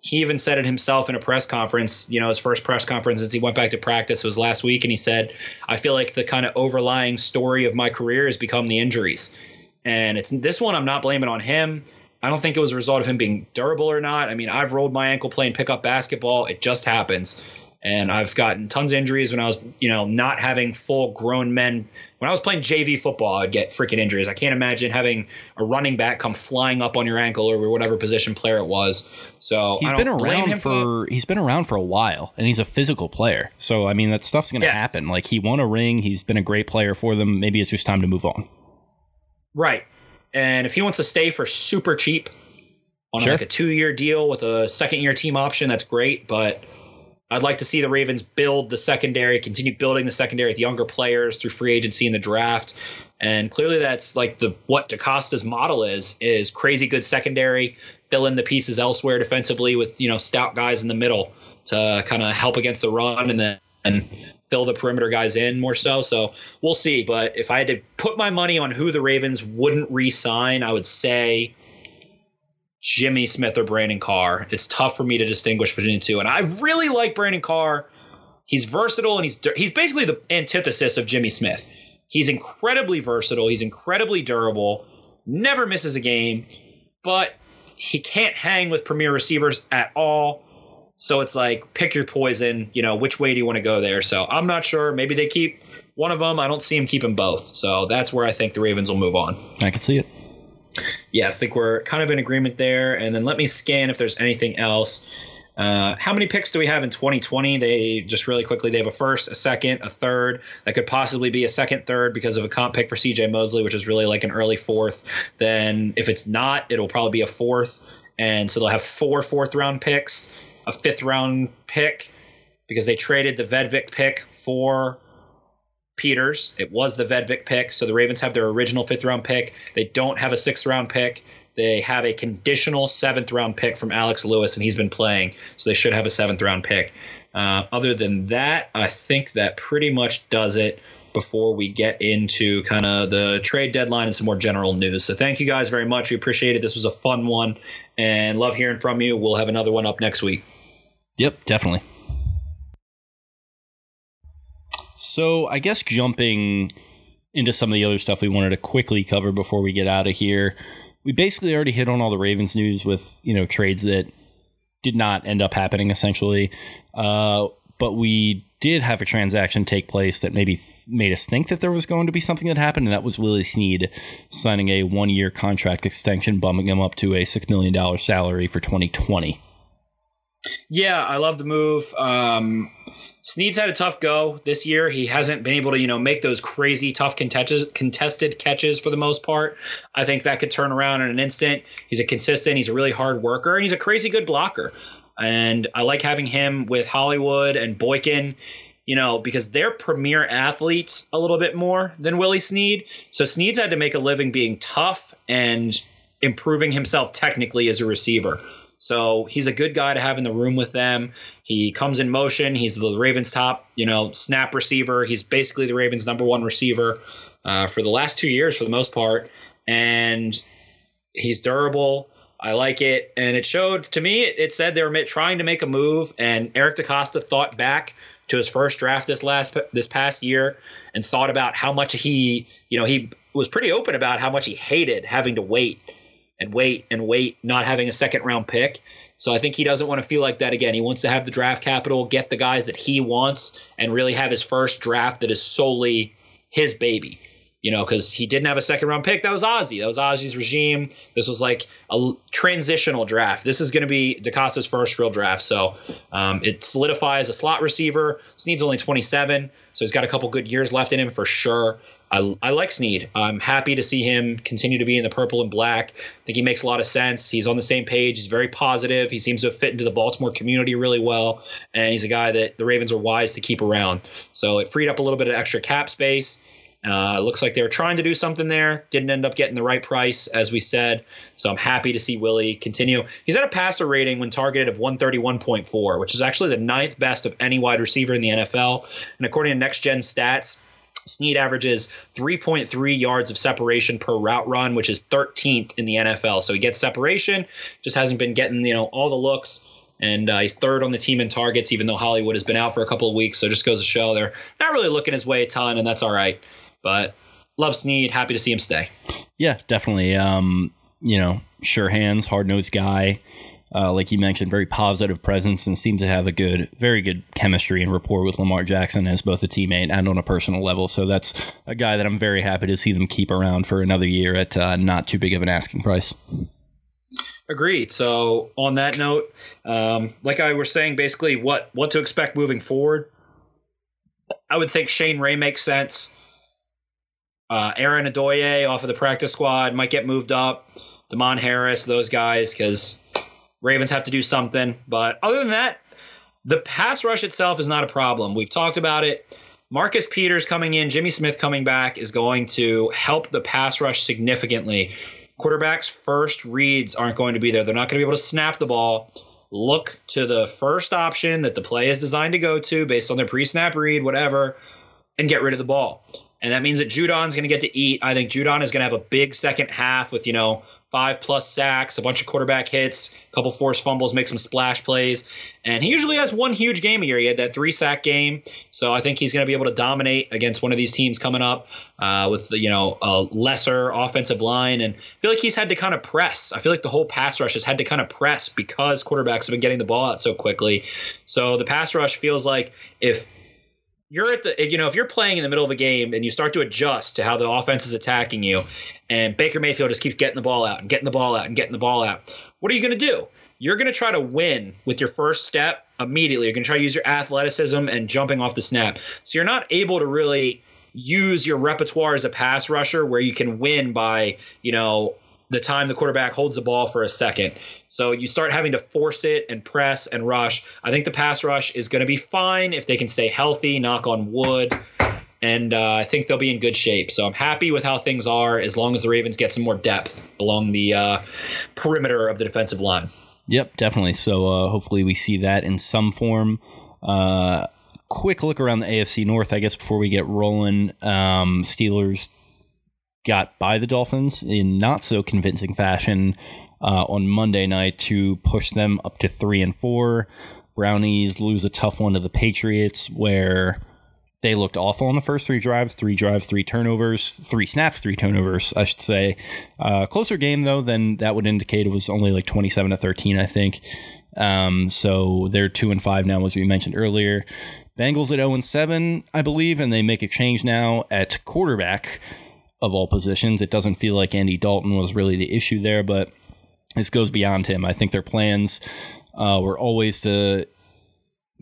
he even said it himself in a press conference. You know, his first press conference since he went back to practice was last week, and he said, "I feel like the kind of overlying story of my career has become the injuries, and it's this one. I'm not blaming on him. I don't think it was a result of him being durable or not. I mean, I've rolled my ankle playing pickup basketball. It just happens." And I've gotten tons of injuries when I was, you know, not having full grown men. When I was playing JV football, I'd get freaking injuries. I can't imagine having a running back come flying up on your ankle or whatever position player it was. So He's I been around him for he's been around for a while, and he's a physical player. So I mean, that stuff's going to Yes. happen. Like he won a ring. He's been a great player for them. Maybe it's just time to move on. Right. And if he wants to stay for super cheap on Sure. like a two year deal with a second year team option, that's great. But I'd like to see the Ravens build the secondary, continue building the secondary with younger players through free agency and the draft. And clearly that's like the what DeCosta's model is is crazy good secondary, fill in the pieces elsewhere defensively with, you know, stout guys in the middle to kind of help against the run and then and fill the perimeter guys in more so. So we'll see. But if I had to put my money on who the Ravens wouldn't re-sign, I would say Jimmy Smith or Brandon Carr. It's tough for me to distinguish between the two, and I really like Brandon Carr. He's versatile, and he's he's basically the antithesis of Jimmy Smith. He's incredibly versatile. He's incredibly durable. Never misses a game, but he can't hang with premier receivers at all. So it's like pick your poison. You know, which way do you want to go there? So I'm not sure. Maybe they keep one of them. I don't see him keeping both. So that's where I think the Ravens will move on. I can see it. Yes, I think we're kind of in agreement there. And then let me scan if there's anything else. Uh, how many picks do we have in 2020? They just really quickly they have a first, a second, a third. That could possibly be a second, third because of a comp pick for CJ Mosley, which is really like an early fourth. Then if it's not, it'll probably be a fourth. And so they'll have four fourth round picks, a fifth round pick because they traded the Vedvik pick for Peters. It was the Vedvik pick. So the Ravens have their original fifth round pick. They don't have a sixth round pick. They have a conditional seventh round pick from Alex Lewis, and he's been playing. So they should have a seventh round pick. Uh, other than that, I think that pretty much does it before we get into kind of the trade deadline and some more general news. So thank you guys very much. We appreciate it. This was a fun one and love hearing from you. We'll have another one up next week. Yep, definitely. So I guess jumping into some of the other stuff we wanted to quickly cover before we get out of here. We basically already hit on all the Ravens news with, you know, trades that did not end up happening essentially. Uh, but we did have a transaction take place that maybe th- made us think that there was going to be something that happened, and that was Willie Snead signing a one year contract extension, bumping him up to a $6 million salary for 2020. Yeah, I love the move. Um, Snead's had a tough go this year. He hasn't been able to, you know, make those crazy tough contested catches for the most part. I think that could turn around in an instant. He's a consistent, he's a really hard worker, and he's a crazy good blocker. And I like having him with Hollywood and Boykin, you know, because they're premier athletes a little bit more than Willie Snead. So Snead's had to make a living being tough and improving himself technically as a receiver. So he's a good guy to have in the room with them. He comes in motion. He's the Ravens' top, you know, snap receiver. He's basically the Ravens' number one receiver uh, for the last two years, for the most part. And he's durable. I like it, and it showed to me. It, it said they were trying to make a move, and Eric DeCosta thought back to his first draft this last this past year and thought about how much he, you know, he was pretty open about how much he hated having to wait and wait and wait, not having a second round pick. So I think he doesn't want to feel like that again. He wants to have the draft capital, get the guys that he wants, and really have his first draft that is solely his baby. You know, because he didn't have a second round pick. That was Ozzy. That was Ozzy's regime. This was like a transitional draft. This is going to be DeCosta's first real draft. So um, it solidifies a slot receiver. Snead's only 27, so he's got a couple good years left in him for sure. I, I like Snead. I'm happy to see him continue to be in the purple and black. I think he makes a lot of sense. He's on the same page. He's very positive. He seems to fit into the Baltimore community really well. And he's a guy that the Ravens are wise to keep around. So it freed up a little bit of extra cap space. Uh, looks like they were trying to do something there. Didn't end up getting the right price, as we said. So I'm happy to see Willie continue. He's at a passer rating when targeted of 131.4, which is actually the ninth best of any wide receiver in the NFL. And according to Next Gen Stats, Snead averages 3.3 yards of separation per route run, which is 13th in the NFL. So he gets separation, just hasn't been getting you know all the looks. And uh, he's third on the team in targets, even though Hollywood has been out for a couple of weeks. So just goes to show they're not really looking his way a ton, and that's all right. But love Snead, happy to see him stay. Yeah, definitely. Um, you know, sure hands, hard nosed guy uh, like you mentioned, very positive presence and seems to have a good, very good chemistry and rapport with Lamar Jackson as both a teammate and on a personal level. So that's a guy that I'm very happy to see them keep around for another year at uh, not too big of an asking price. Agreed. So on that note, um, like I was saying, basically what what to expect moving forward. I would think Shane Ray makes sense. Uh, Aaron Adeoye off of the practice squad might get moved up. Damon Harris, those guys, because Ravens have to do something. But other than that, the pass rush itself is not a problem. We've talked about it. Marcus Peters coming in, Jimmy Smith coming back is going to help the pass rush significantly. Quarterbacks' first reads aren't going to be there. They're not going to be able to snap the ball. Look to the first option that the play is designed to go to based on their pre snap read, whatever, and get rid of the ball. And that means that Judon's going to get to eat. I think Judon is going to have a big second half with, you know, five plus sacks, a bunch of quarterback hits, a couple forced fumbles, make some splash plays. And he usually has one huge game a year. He had that three sack game. So I think he's going to be able to dominate against one of these teams coming up uh, with, you know, a lesser offensive line. And I feel like he's had to kind of press. I feel like the whole pass rush has had to kind of press because quarterbacks have been getting the ball out so quickly. So the pass rush feels like if you're at the you know if you're playing in the middle of a game and you start to adjust to how the offense is attacking you and Baker Mayfield just keeps getting the ball out and getting the ball out and getting the ball out what are you going to do? You're going to try to win with your first step immediately. You're going to try to use your athleticism and jumping off the snap. So you're not able to really use your repertoire as a pass rusher where you can win by you know the time the quarterback holds the ball for a second. So you start having to force it and press and rush. I think the pass rush is going to be fine if they can stay healthy, knock on wood. And uh, I think they'll be in good shape. So I'm happy with how things are as long as the Ravens get some more depth along the uh, perimeter of the defensive line. Yep, definitely. So uh, hopefully we see that in some form. Uh, quick look around the AFC North, I guess, before we get rolling. Um, Steelers got by the Dolphins in not so convincing fashion uh, on Monday night to push them up to three and four. Brownies lose a tough one to the Patriots where they looked awful on the first three drives three drives, three turnovers, three snaps, three turnovers, I should say. Uh, closer game, though, than that would indicate it was only like 27 to 13, I think. Um, so they're two and five now, as we mentioned earlier. Bengals at 0 and 7, I believe, and they make a change now at quarterback of all positions. It doesn't feel like Andy Dalton was really the issue there, but this goes beyond him. I think their plans uh, were always to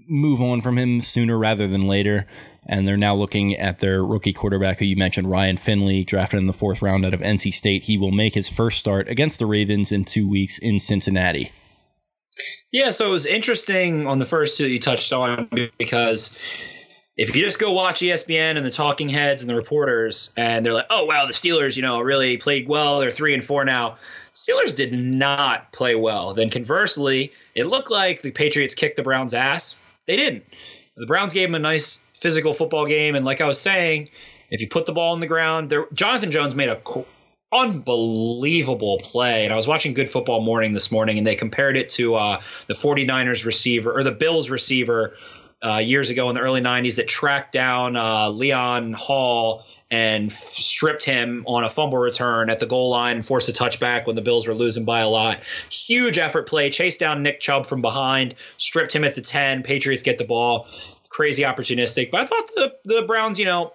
move on from him sooner rather than later. And they're now looking at their rookie quarterback, who you mentioned, Ryan Finley, drafted in the fourth round out of NC State. He will make his first start against the Ravens in two weeks in Cincinnati. Yeah, so it was interesting on the first two that you touched on because if you just go watch ESPN and the talking heads and the reporters, and they're like, "Oh wow, the Steelers, you know, really played well. They're three and four now." Steelers did not play well. Then conversely, it looked like the Patriots kicked the Browns' ass. They didn't. The Browns gave them a nice physical football game, and like I was saying, if you put the ball on the ground, there, Jonathan Jones made a unbelievable play. And I was watching Good Football Morning this morning, and they compared it to uh, the 49ers receiver or the Bills receiver uh, years ago in the early 90s that tracked down uh, Leon Hall and stripped him on a fumble return at the goal line and forced a touchback when the Bills were losing by a lot. Huge effort play, chased down Nick Chubb from behind, stripped him at the 10. Patriots get the ball. Crazy opportunistic. But I thought the, the Browns, you know,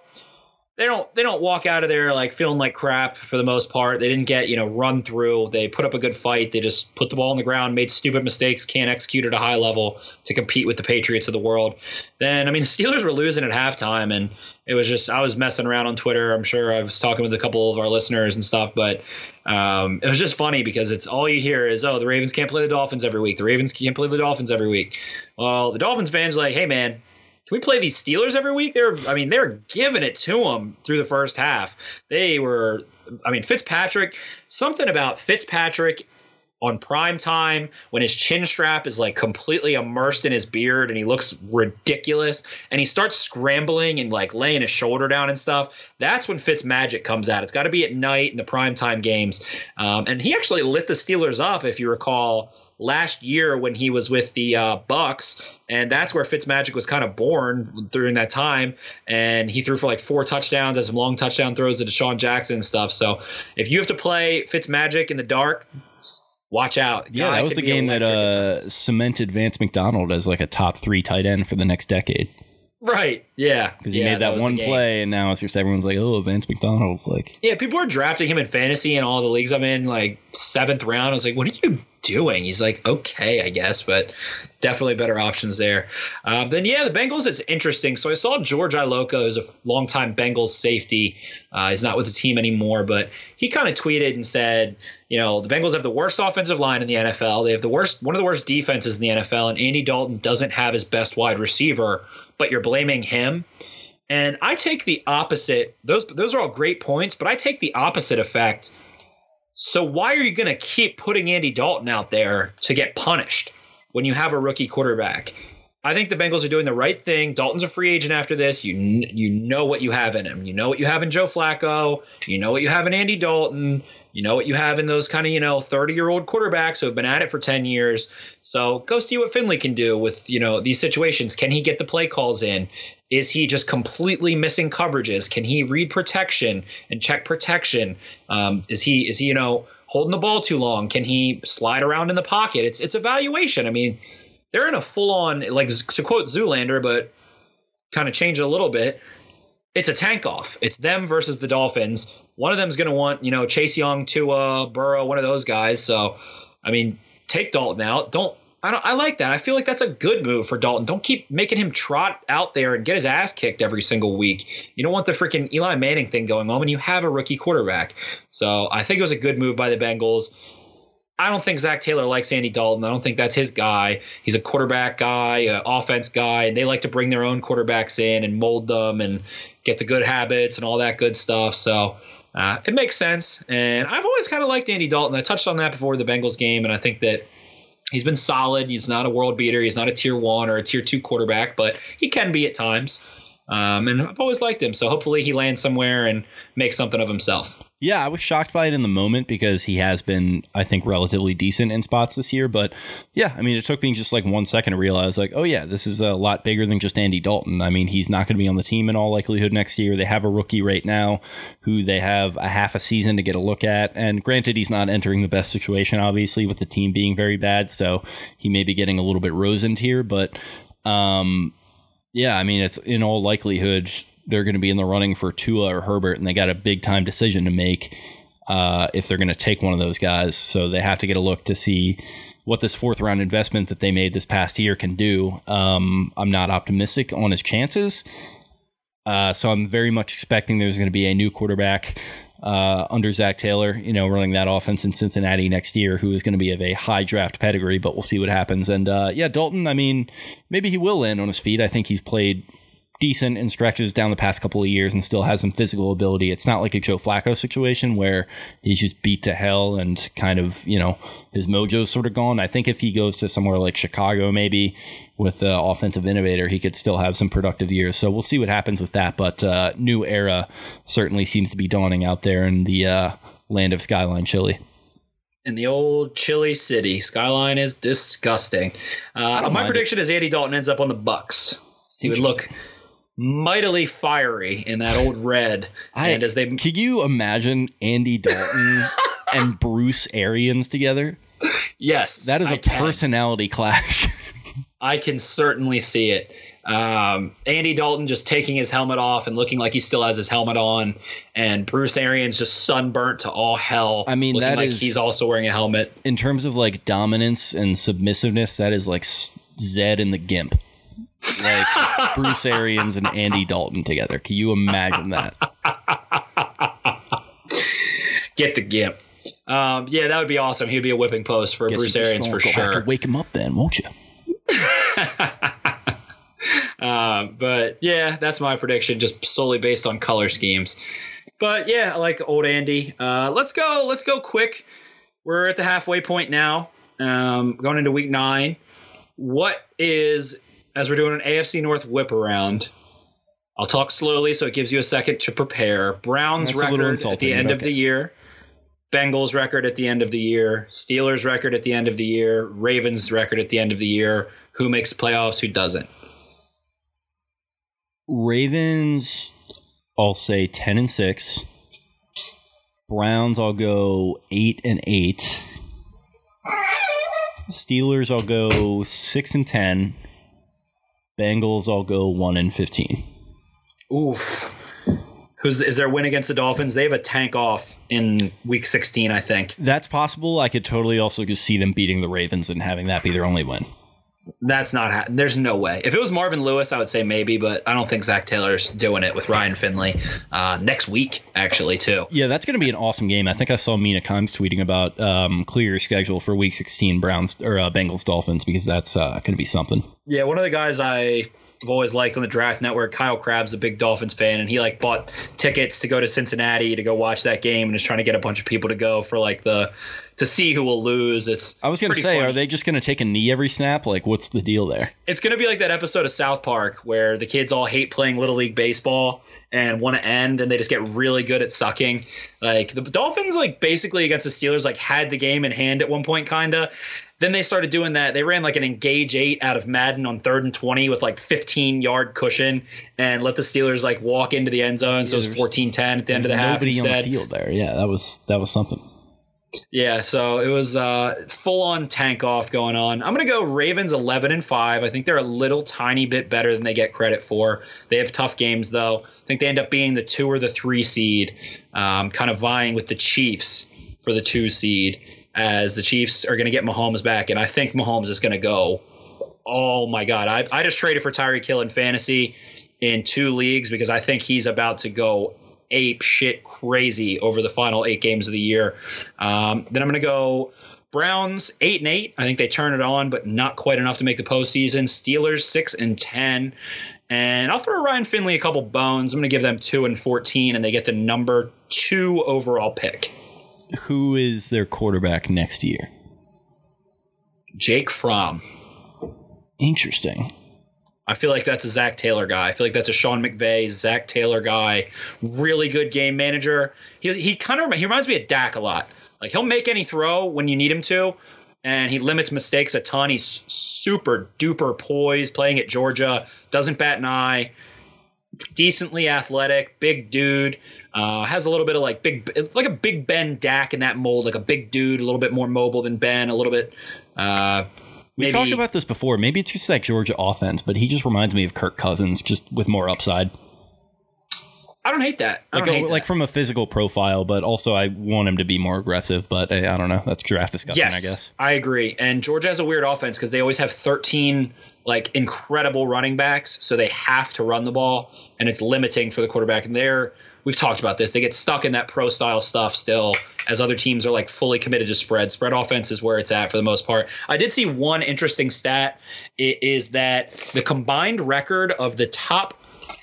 they don't they don't walk out of there like feeling like crap for the most part. They didn't get you know run through. They put up a good fight. They just put the ball on the ground, made stupid mistakes, can't execute at a high level to compete with the Patriots of the world. Then I mean (laughs) the Steelers were losing at halftime, and it was just I was messing around on Twitter. I'm sure I was talking with a couple of our listeners and stuff, but um, it was just funny because it's all you hear is oh the Ravens can't play the Dolphins every week. The Ravens can't play the Dolphins every week. Well, the Dolphins fans like, hey man, can we play these Steelers every week? They're, I mean, they're giving it to them through the first half. They were, I mean, Fitzpatrick, something about Fitzpatrick on prime time when his chin strap is like completely immersed in his beard and he looks ridiculous and he starts scrambling and like laying his shoulder down and stuff. That's when Fitz magic comes out. It's got to be at night in the prime time games. Um, and he actually lit the Steelers up, if you recall last year when he was with the uh, Bucks, and that's where Fitzmagic was kind of born during that time. And he threw for like four touchdowns, some long touchdown throws to DeSean Jackson and stuff. So if you have to play Fitzmagic in the dark, watch out. Yeah, that was the game that uh, cemented Vance McDonald as like a top three tight end for the next decade right, yeah, because he Yeah, made that, the one play, and now it's just everyone's like, oh, Vance McDonald, like. Yeah, people are drafting him in fantasy and all the leagues I'm in, like seventh round. I was like, what are you doing? He's like, okay, I guess, but definitely better options there. Um, then, yeah, the Bengals, it's interesting. So I saw George Iloka, who's a longtime Bengals safety. Uh, he's not with the team anymore, but he kind of tweeted and said, you know, the Bengals have the worst offensive line in the NFL. They have the worst, one of the worst defenses in the NFL, and Andy Dalton doesn't have his best wide receiver, but you're blaming him. And I take the opposite. Those those are all great points, but I take the opposite effect. So why are you going to keep putting Andy Dalton out there to get punished when you have a rookie quarterback? I think the Bengals are doing the right thing. Dalton's a free agent after this. You you know what you have in him. You know what you have in Joe Flacco. You know what you have in Andy Dalton. You know what you have in those kind of you know 30 year old quarterbacks who have been at it for 10 years. So go see what Finley can do with you know these situations. Can he get the play calls in? Is he just completely missing coverages? Can he read protection and check protection? Um, is he is he you know holding the ball too long? Can he slide around in the pocket? It's it's evaluation. I mean, they're in a full on like to quote Zoolander, but kind of change it a little bit. It's a tank off. It's them versus the Dolphins. One of them's going to want you know Chase Young, Tua, Burrow, one of those guys. So, I mean, take Dalton out. Don't I don't I like that. I feel like that's a good move for Dalton. Don't keep making him trot out there and get his ass kicked every single week. You don't want the freaking Eli Manning thing going on when you have a rookie quarterback. So I think it was a good move by the Bengals. I don't think Zac Taylor likes Andy Dalton. I don't think that's his guy. He's a quarterback guy, offense guy, and they like to bring their own quarterbacks in and mold them and get the good habits and all that good stuff. So uh, it makes sense. And I've always kind of liked Andy Dalton. I touched on that before the Bengals game, and I think that he's been solid. He's not a world beater. He's not a tier one or a tier two quarterback, but he can be at times. Um, and I've always liked him. So hopefully he lands somewhere and makes something of himself. Yeah, I was shocked by it in the moment because he has been, I think, relatively decent in spots this year. But yeah, I mean, it took me just like one second to realize, like, oh yeah, this is a lot bigger than just Andy Dalton. I mean, he's not going to be on the team in all likelihood next year. They have a rookie right now who they have a half a season to get a look at. And granted, he's not entering the best situation, obviously, with the team being very bad. So he may be getting a little bit rosened here. But um, yeah, I mean, it's in all likelihood they're going to be in the running for Tua or Herbert, and they got a big time decision to make. uh, if they're going to take one of those guys. So they have to get a look to see what this fourth round investment that they made this past year can do. Um, I'm not optimistic on his chances. Uh, so I'm very much expecting there's going to be a new quarterback uh, under Zac Taylor, you know, running that offense in Cincinnati next year, who is going to be of a high draft pedigree, but we'll see what happens. And uh, yeah, Dalton, I mean, maybe he will land on his feet. I think he's played decent in stretches down the past couple of years and still has some physical ability. It's not like a Joe Flacco situation where he's just beat to hell and kind of, you know, his mojo's sort of gone. I think if he goes to somewhere like Chicago, maybe with the offensive innovator, he could still have some productive years. So we'll see what happens with that. But uh, new era certainly seems to be dawning out there in the uh, land of Skyline Chili. In the old chilly city, Skyline is disgusting. Uh, my prediction it. is Andy Dalton ends up on the Bucks. He would look mightily fiery in that old red. I, and as they can you imagine Andy Dalton (laughs) and Bruce Arians together? Yes, that is a personality clash. I can certainly see it. Um, Andy Dalton just taking his helmet off and looking like he still has his helmet on, and Bruce Arians just sunburnt to all hell. I mean, that like is, he's also wearing a helmet. In terms of like dominance and submissiveness, that is like Zed and the Gimp like Bruce Arians and Andy Dalton together. Can you imagine that? Get the gimp. Um, yeah, that would be awesome. He'd be a whipping post for Guess Bruce Arians for sure. Have to wake him up then, won't you? (laughs) uh, but yeah, that's my prediction, just solely based on color schemes. But yeah, I like old Andy. Uh, let's go. Let's go quick. We're at the halfway point now. Um, going into week nine. What is as we're doing an AFC North whip around. I'll talk slowly so it gives you a second to prepare. Browns That's record at the end of the year. Bengals record at the end of the year. Steelers record at the end of the year. Ravens record at the end of the year. Who makes playoffs? Who doesn't? Ravens, I'll say ten and six. Browns, I'll go eight and eight. Steelers, I'll go six and ten. Bengals, I'll go one and fifteen. Oof. Who's is their win against the Dolphins? They have a tank off in week sixteen, I think. That's possible. I could totally also just see them beating the Ravens and having that be their only win. That's not. Ha- there's no way. If it was Marvin Lewis, I would say maybe, but I don't think Zac Taylor's doing it with Ryan Finley uh, next week, actually, too. Yeah, that's going to be an awesome game. I think I saw Mina Kimes tweeting about um, clear your schedule for Week 16 Browns or uh, Bengals Dolphins because that's uh, going to be something. Yeah, one of the guys I I've always liked on the draft network. Kyle Crabbs, a big Dolphins fan, and he like bought tickets to go to Cincinnati to go watch that game, and is trying to get a bunch of people to go for like the to see who will lose. It's I was gonna say, funny. are they just gonna take a knee every snap? Like, what's the deal there? It's gonna be like that episode of South Park where the kids all hate playing little league baseball and want to end, and they just get really good at sucking. Like the Dolphins, like basically against the Steelers, like had the game in hand at one point, kinda, then they started doing that. They ran like an engage eight out of Madden on third and 20 with like 15 yard cushion and let the Steelers like walk into the end zone. So it was 14 10 at the end of the half. Nobody instead. on the field there. Yeah, that was, that was something. Yeah, so it was uh, full on tank off going on. I'm going to go Ravens 11 and 5. I think they're a little tiny bit better than they get credit for. They have tough games though. I think they end up being the two or the three seed, um, kind of vying with the Chiefs for the two seed as the Chiefs are going to get Mahomes back, and I think Mahomes is going to go. Oh my God! I, I just traded for Tyreek Hill in fantasy in two leagues because I think he's about to go ape shit crazy over the final eight games of the year. Um, then I'm going to go Browns eight and eight. I think they turn it on, but not quite enough to make the postseason. Steelers six and ten. And I'll throw Ryan Finley a couple bones. I'm going to give them two and fourteen, and they get the number two overall pick who is their quarterback next year? Jake Fromm. Interesting. I feel like that's a Zac Taylor guy. I feel like that's a Sean McVay, Zac Taylor guy. Really good game manager. He he kind of he reminds me of Dak a lot. Like he'll make any throw when you need him to, and he limits mistakes a ton. He's super duper poised, playing at Georgia. Doesn't bat an eye. Decently athletic, big dude. Uh, has a little bit of like big, like a Big Ben Dak in that mold, like a big dude, a little bit more mobile than Ben, a little bit. Uh, we talked about this before. Maybe it's just like Georgia offense, but he just reminds me of Kirk Cousins, just with more upside. I don't hate that. I Like, don't hate like that. from a physical profile, but also I want him to be more aggressive. But eh, I don't know. That's draft discussion, yes, I guess. I agree. And Georgia has a weird offense because they always have 13 like incredible running backs, so they have to run the ball, and it's limiting for the quarterback. And they're we've talked about this. They get stuck in that pro style stuff still, as other teams are like fully committed to spread. Spread offense is where it's at for the most part. I did see one interesting stat is that the combined record of the top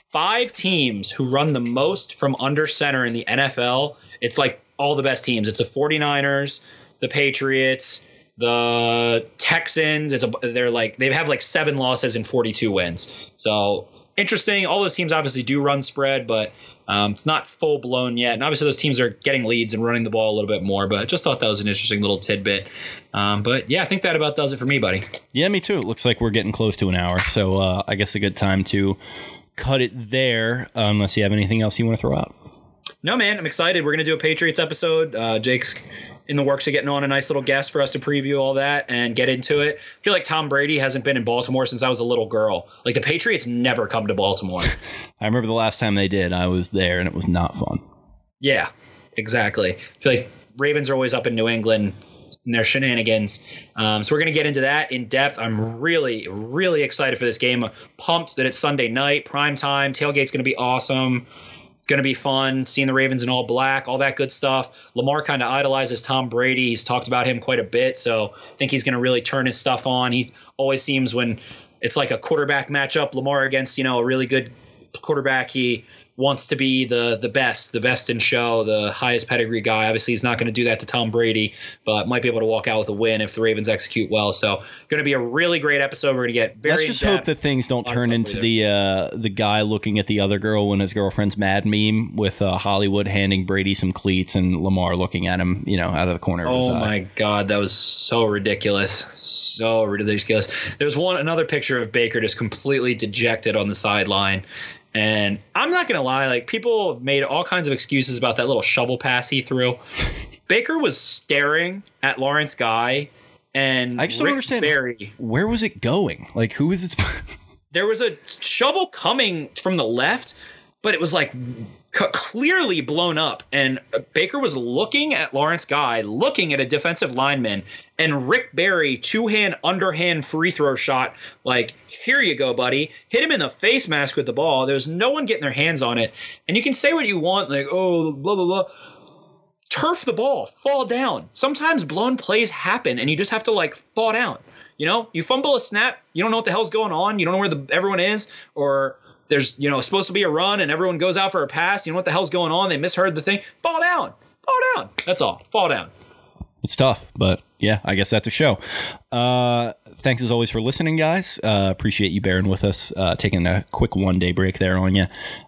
five teams who run the most from under center in the NFL, it's like all the best teams. It's the 49ers, the Patriots, the Texans. It's a they're like they have like seven losses and 42 wins. So interesting. All those teams obviously do run spread, but um, it's not full blown yet. And obviously those teams are getting leads and running the ball a little bit more. But I just thought that was an interesting little tidbit. Um, but yeah, I think that about does it for me, buddy. Yeah, me too. It looks like we're getting close to an hour, so uh, I guess a good time to cut it there. Unless you have anything else you want to throw out. No, man, I'm excited. We're gonna do a Patriots episode. Uh, Jake's in the works of getting on a nice little guest for us to preview all that and get into it. I feel like Tom Brady hasn't been in Baltimore since I was a little girl. Like the Patriots never come to Baltimore. (laughs) I remember the last time they did. I was there, and it was not fun. yeah, exactly. I feel like Ravens are always up in New England and their shenanigans. Um, so we're gonna get into that in depth. I'm really, really excited for this game. I'm pumped that it's Sunday night, prime time. Tailgate's gonna be awesome. Going to be fun seeing the Ravens in all black, all that good stuff. Lamar kind of idolizes Tom Brady. He's talked about him quite a bit, so I think he's going to really turn his stuff on. He always seems when it's like a quarterback matchup, Lamar against, you know, a really good quarterback, he wants to be the the best, the best in show, the highest pedigree guy. Obviously, he's not going to do that to Tom Brady, but might be able to walk out with a win if the Ravens execute well. So, going to be a really great episode. We're going to get very Let's just hope that things don't turn into the uh, the guy looking at the other girl when his girlfriend's mad meme with uh, Hollywood handing Brady some cleats and Lamar looking at him, you know, out of the corner of his Oh eye. my god, that was so ridiculous. So ridiculous. There's one another picture of Baker just completely dejected on the sideline. And I'm not gonna lie, like people have made all kinds of excuses about that little shovel pass he threw. (laughs) Baker was staring at Lawrence Guy and I just don't understand. Barry. Where was it going? Like, who is it? (laughs) There was a shovel coming from the left, but it was like clearly blown up. And uh, Baker was looking at Lawrence Guy, looking at a defensive lineman, and Rick Barry, two hand, underhand free throw shot. Like, here you go, buddy. Hit him in the face mask with the ball. There's no one getting their hands on it. And you can say what you want, like, oh, blah, blah, blah. Turf the ball, fall down. Sometimes blown plays happen, and you just have to, like, fall down. You know, you fumble a snap, you don't know what the hell's going on, you don't know where the everyone is, or there's you know supposed to be a run and everyone goes out for a pass, you know what the hell's going on, they misheard the thing, fall down, fall down. That's all, fall down. It's tough, but yeah, I guess that's a show. Uh, thanks as always for listening, guys. Uh, appreciate you bearing with us, uh, taking a quick one day break there on you.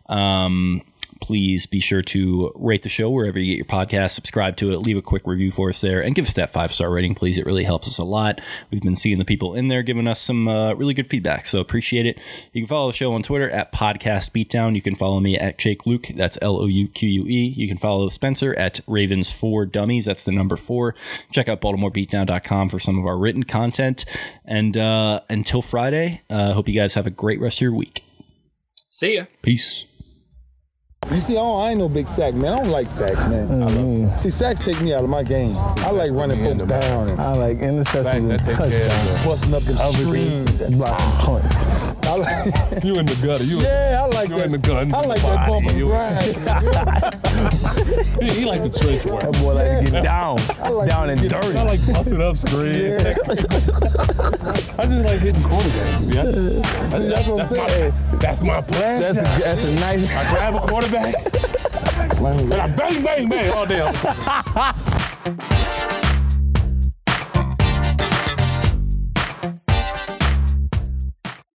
Um, please be sure to rate the show wherever you get your podcast, subscribe to it, leave a quick review for us there, and give us that five star rating, please. It really helps us a lot. We've been seeing the people in there giving us some uh, really good feedback, so appreciate it. You can follow the show on Twitter at Podcast Beatdown. You can follow me at Jake Louque. That's L O U Q U E. You can follow Spencer at Ravens Four Dummies. That's the number four. Check out BaltimoreBeatdown.com for some of our written content. And uh, until Friday, uh, hope you guys have a great rest of your week. See ya. Peace. You see, oh, I ain't no big sack man. I don't like sacks, man. Mm-hmm. See, sacks take me out of my game. I like running folks down and I like interceptions and touchdowns. busting up them screens. Blocking punts. I like, (laughs) You in the gutter. You, yeah, I like that. you that. in the gun. I like that bump and You- grind. (laughs) He, he like the trench work. That boy like to get down, like down and to get dirty. I like busting up screens. (laughs) I just like hitting quarterbacks. Yeah. That's, That's what I'm saying. My, that's my plan. That's a, that's a nice. I grab a quarterback and I bang, bang, bang. All day. (laughs)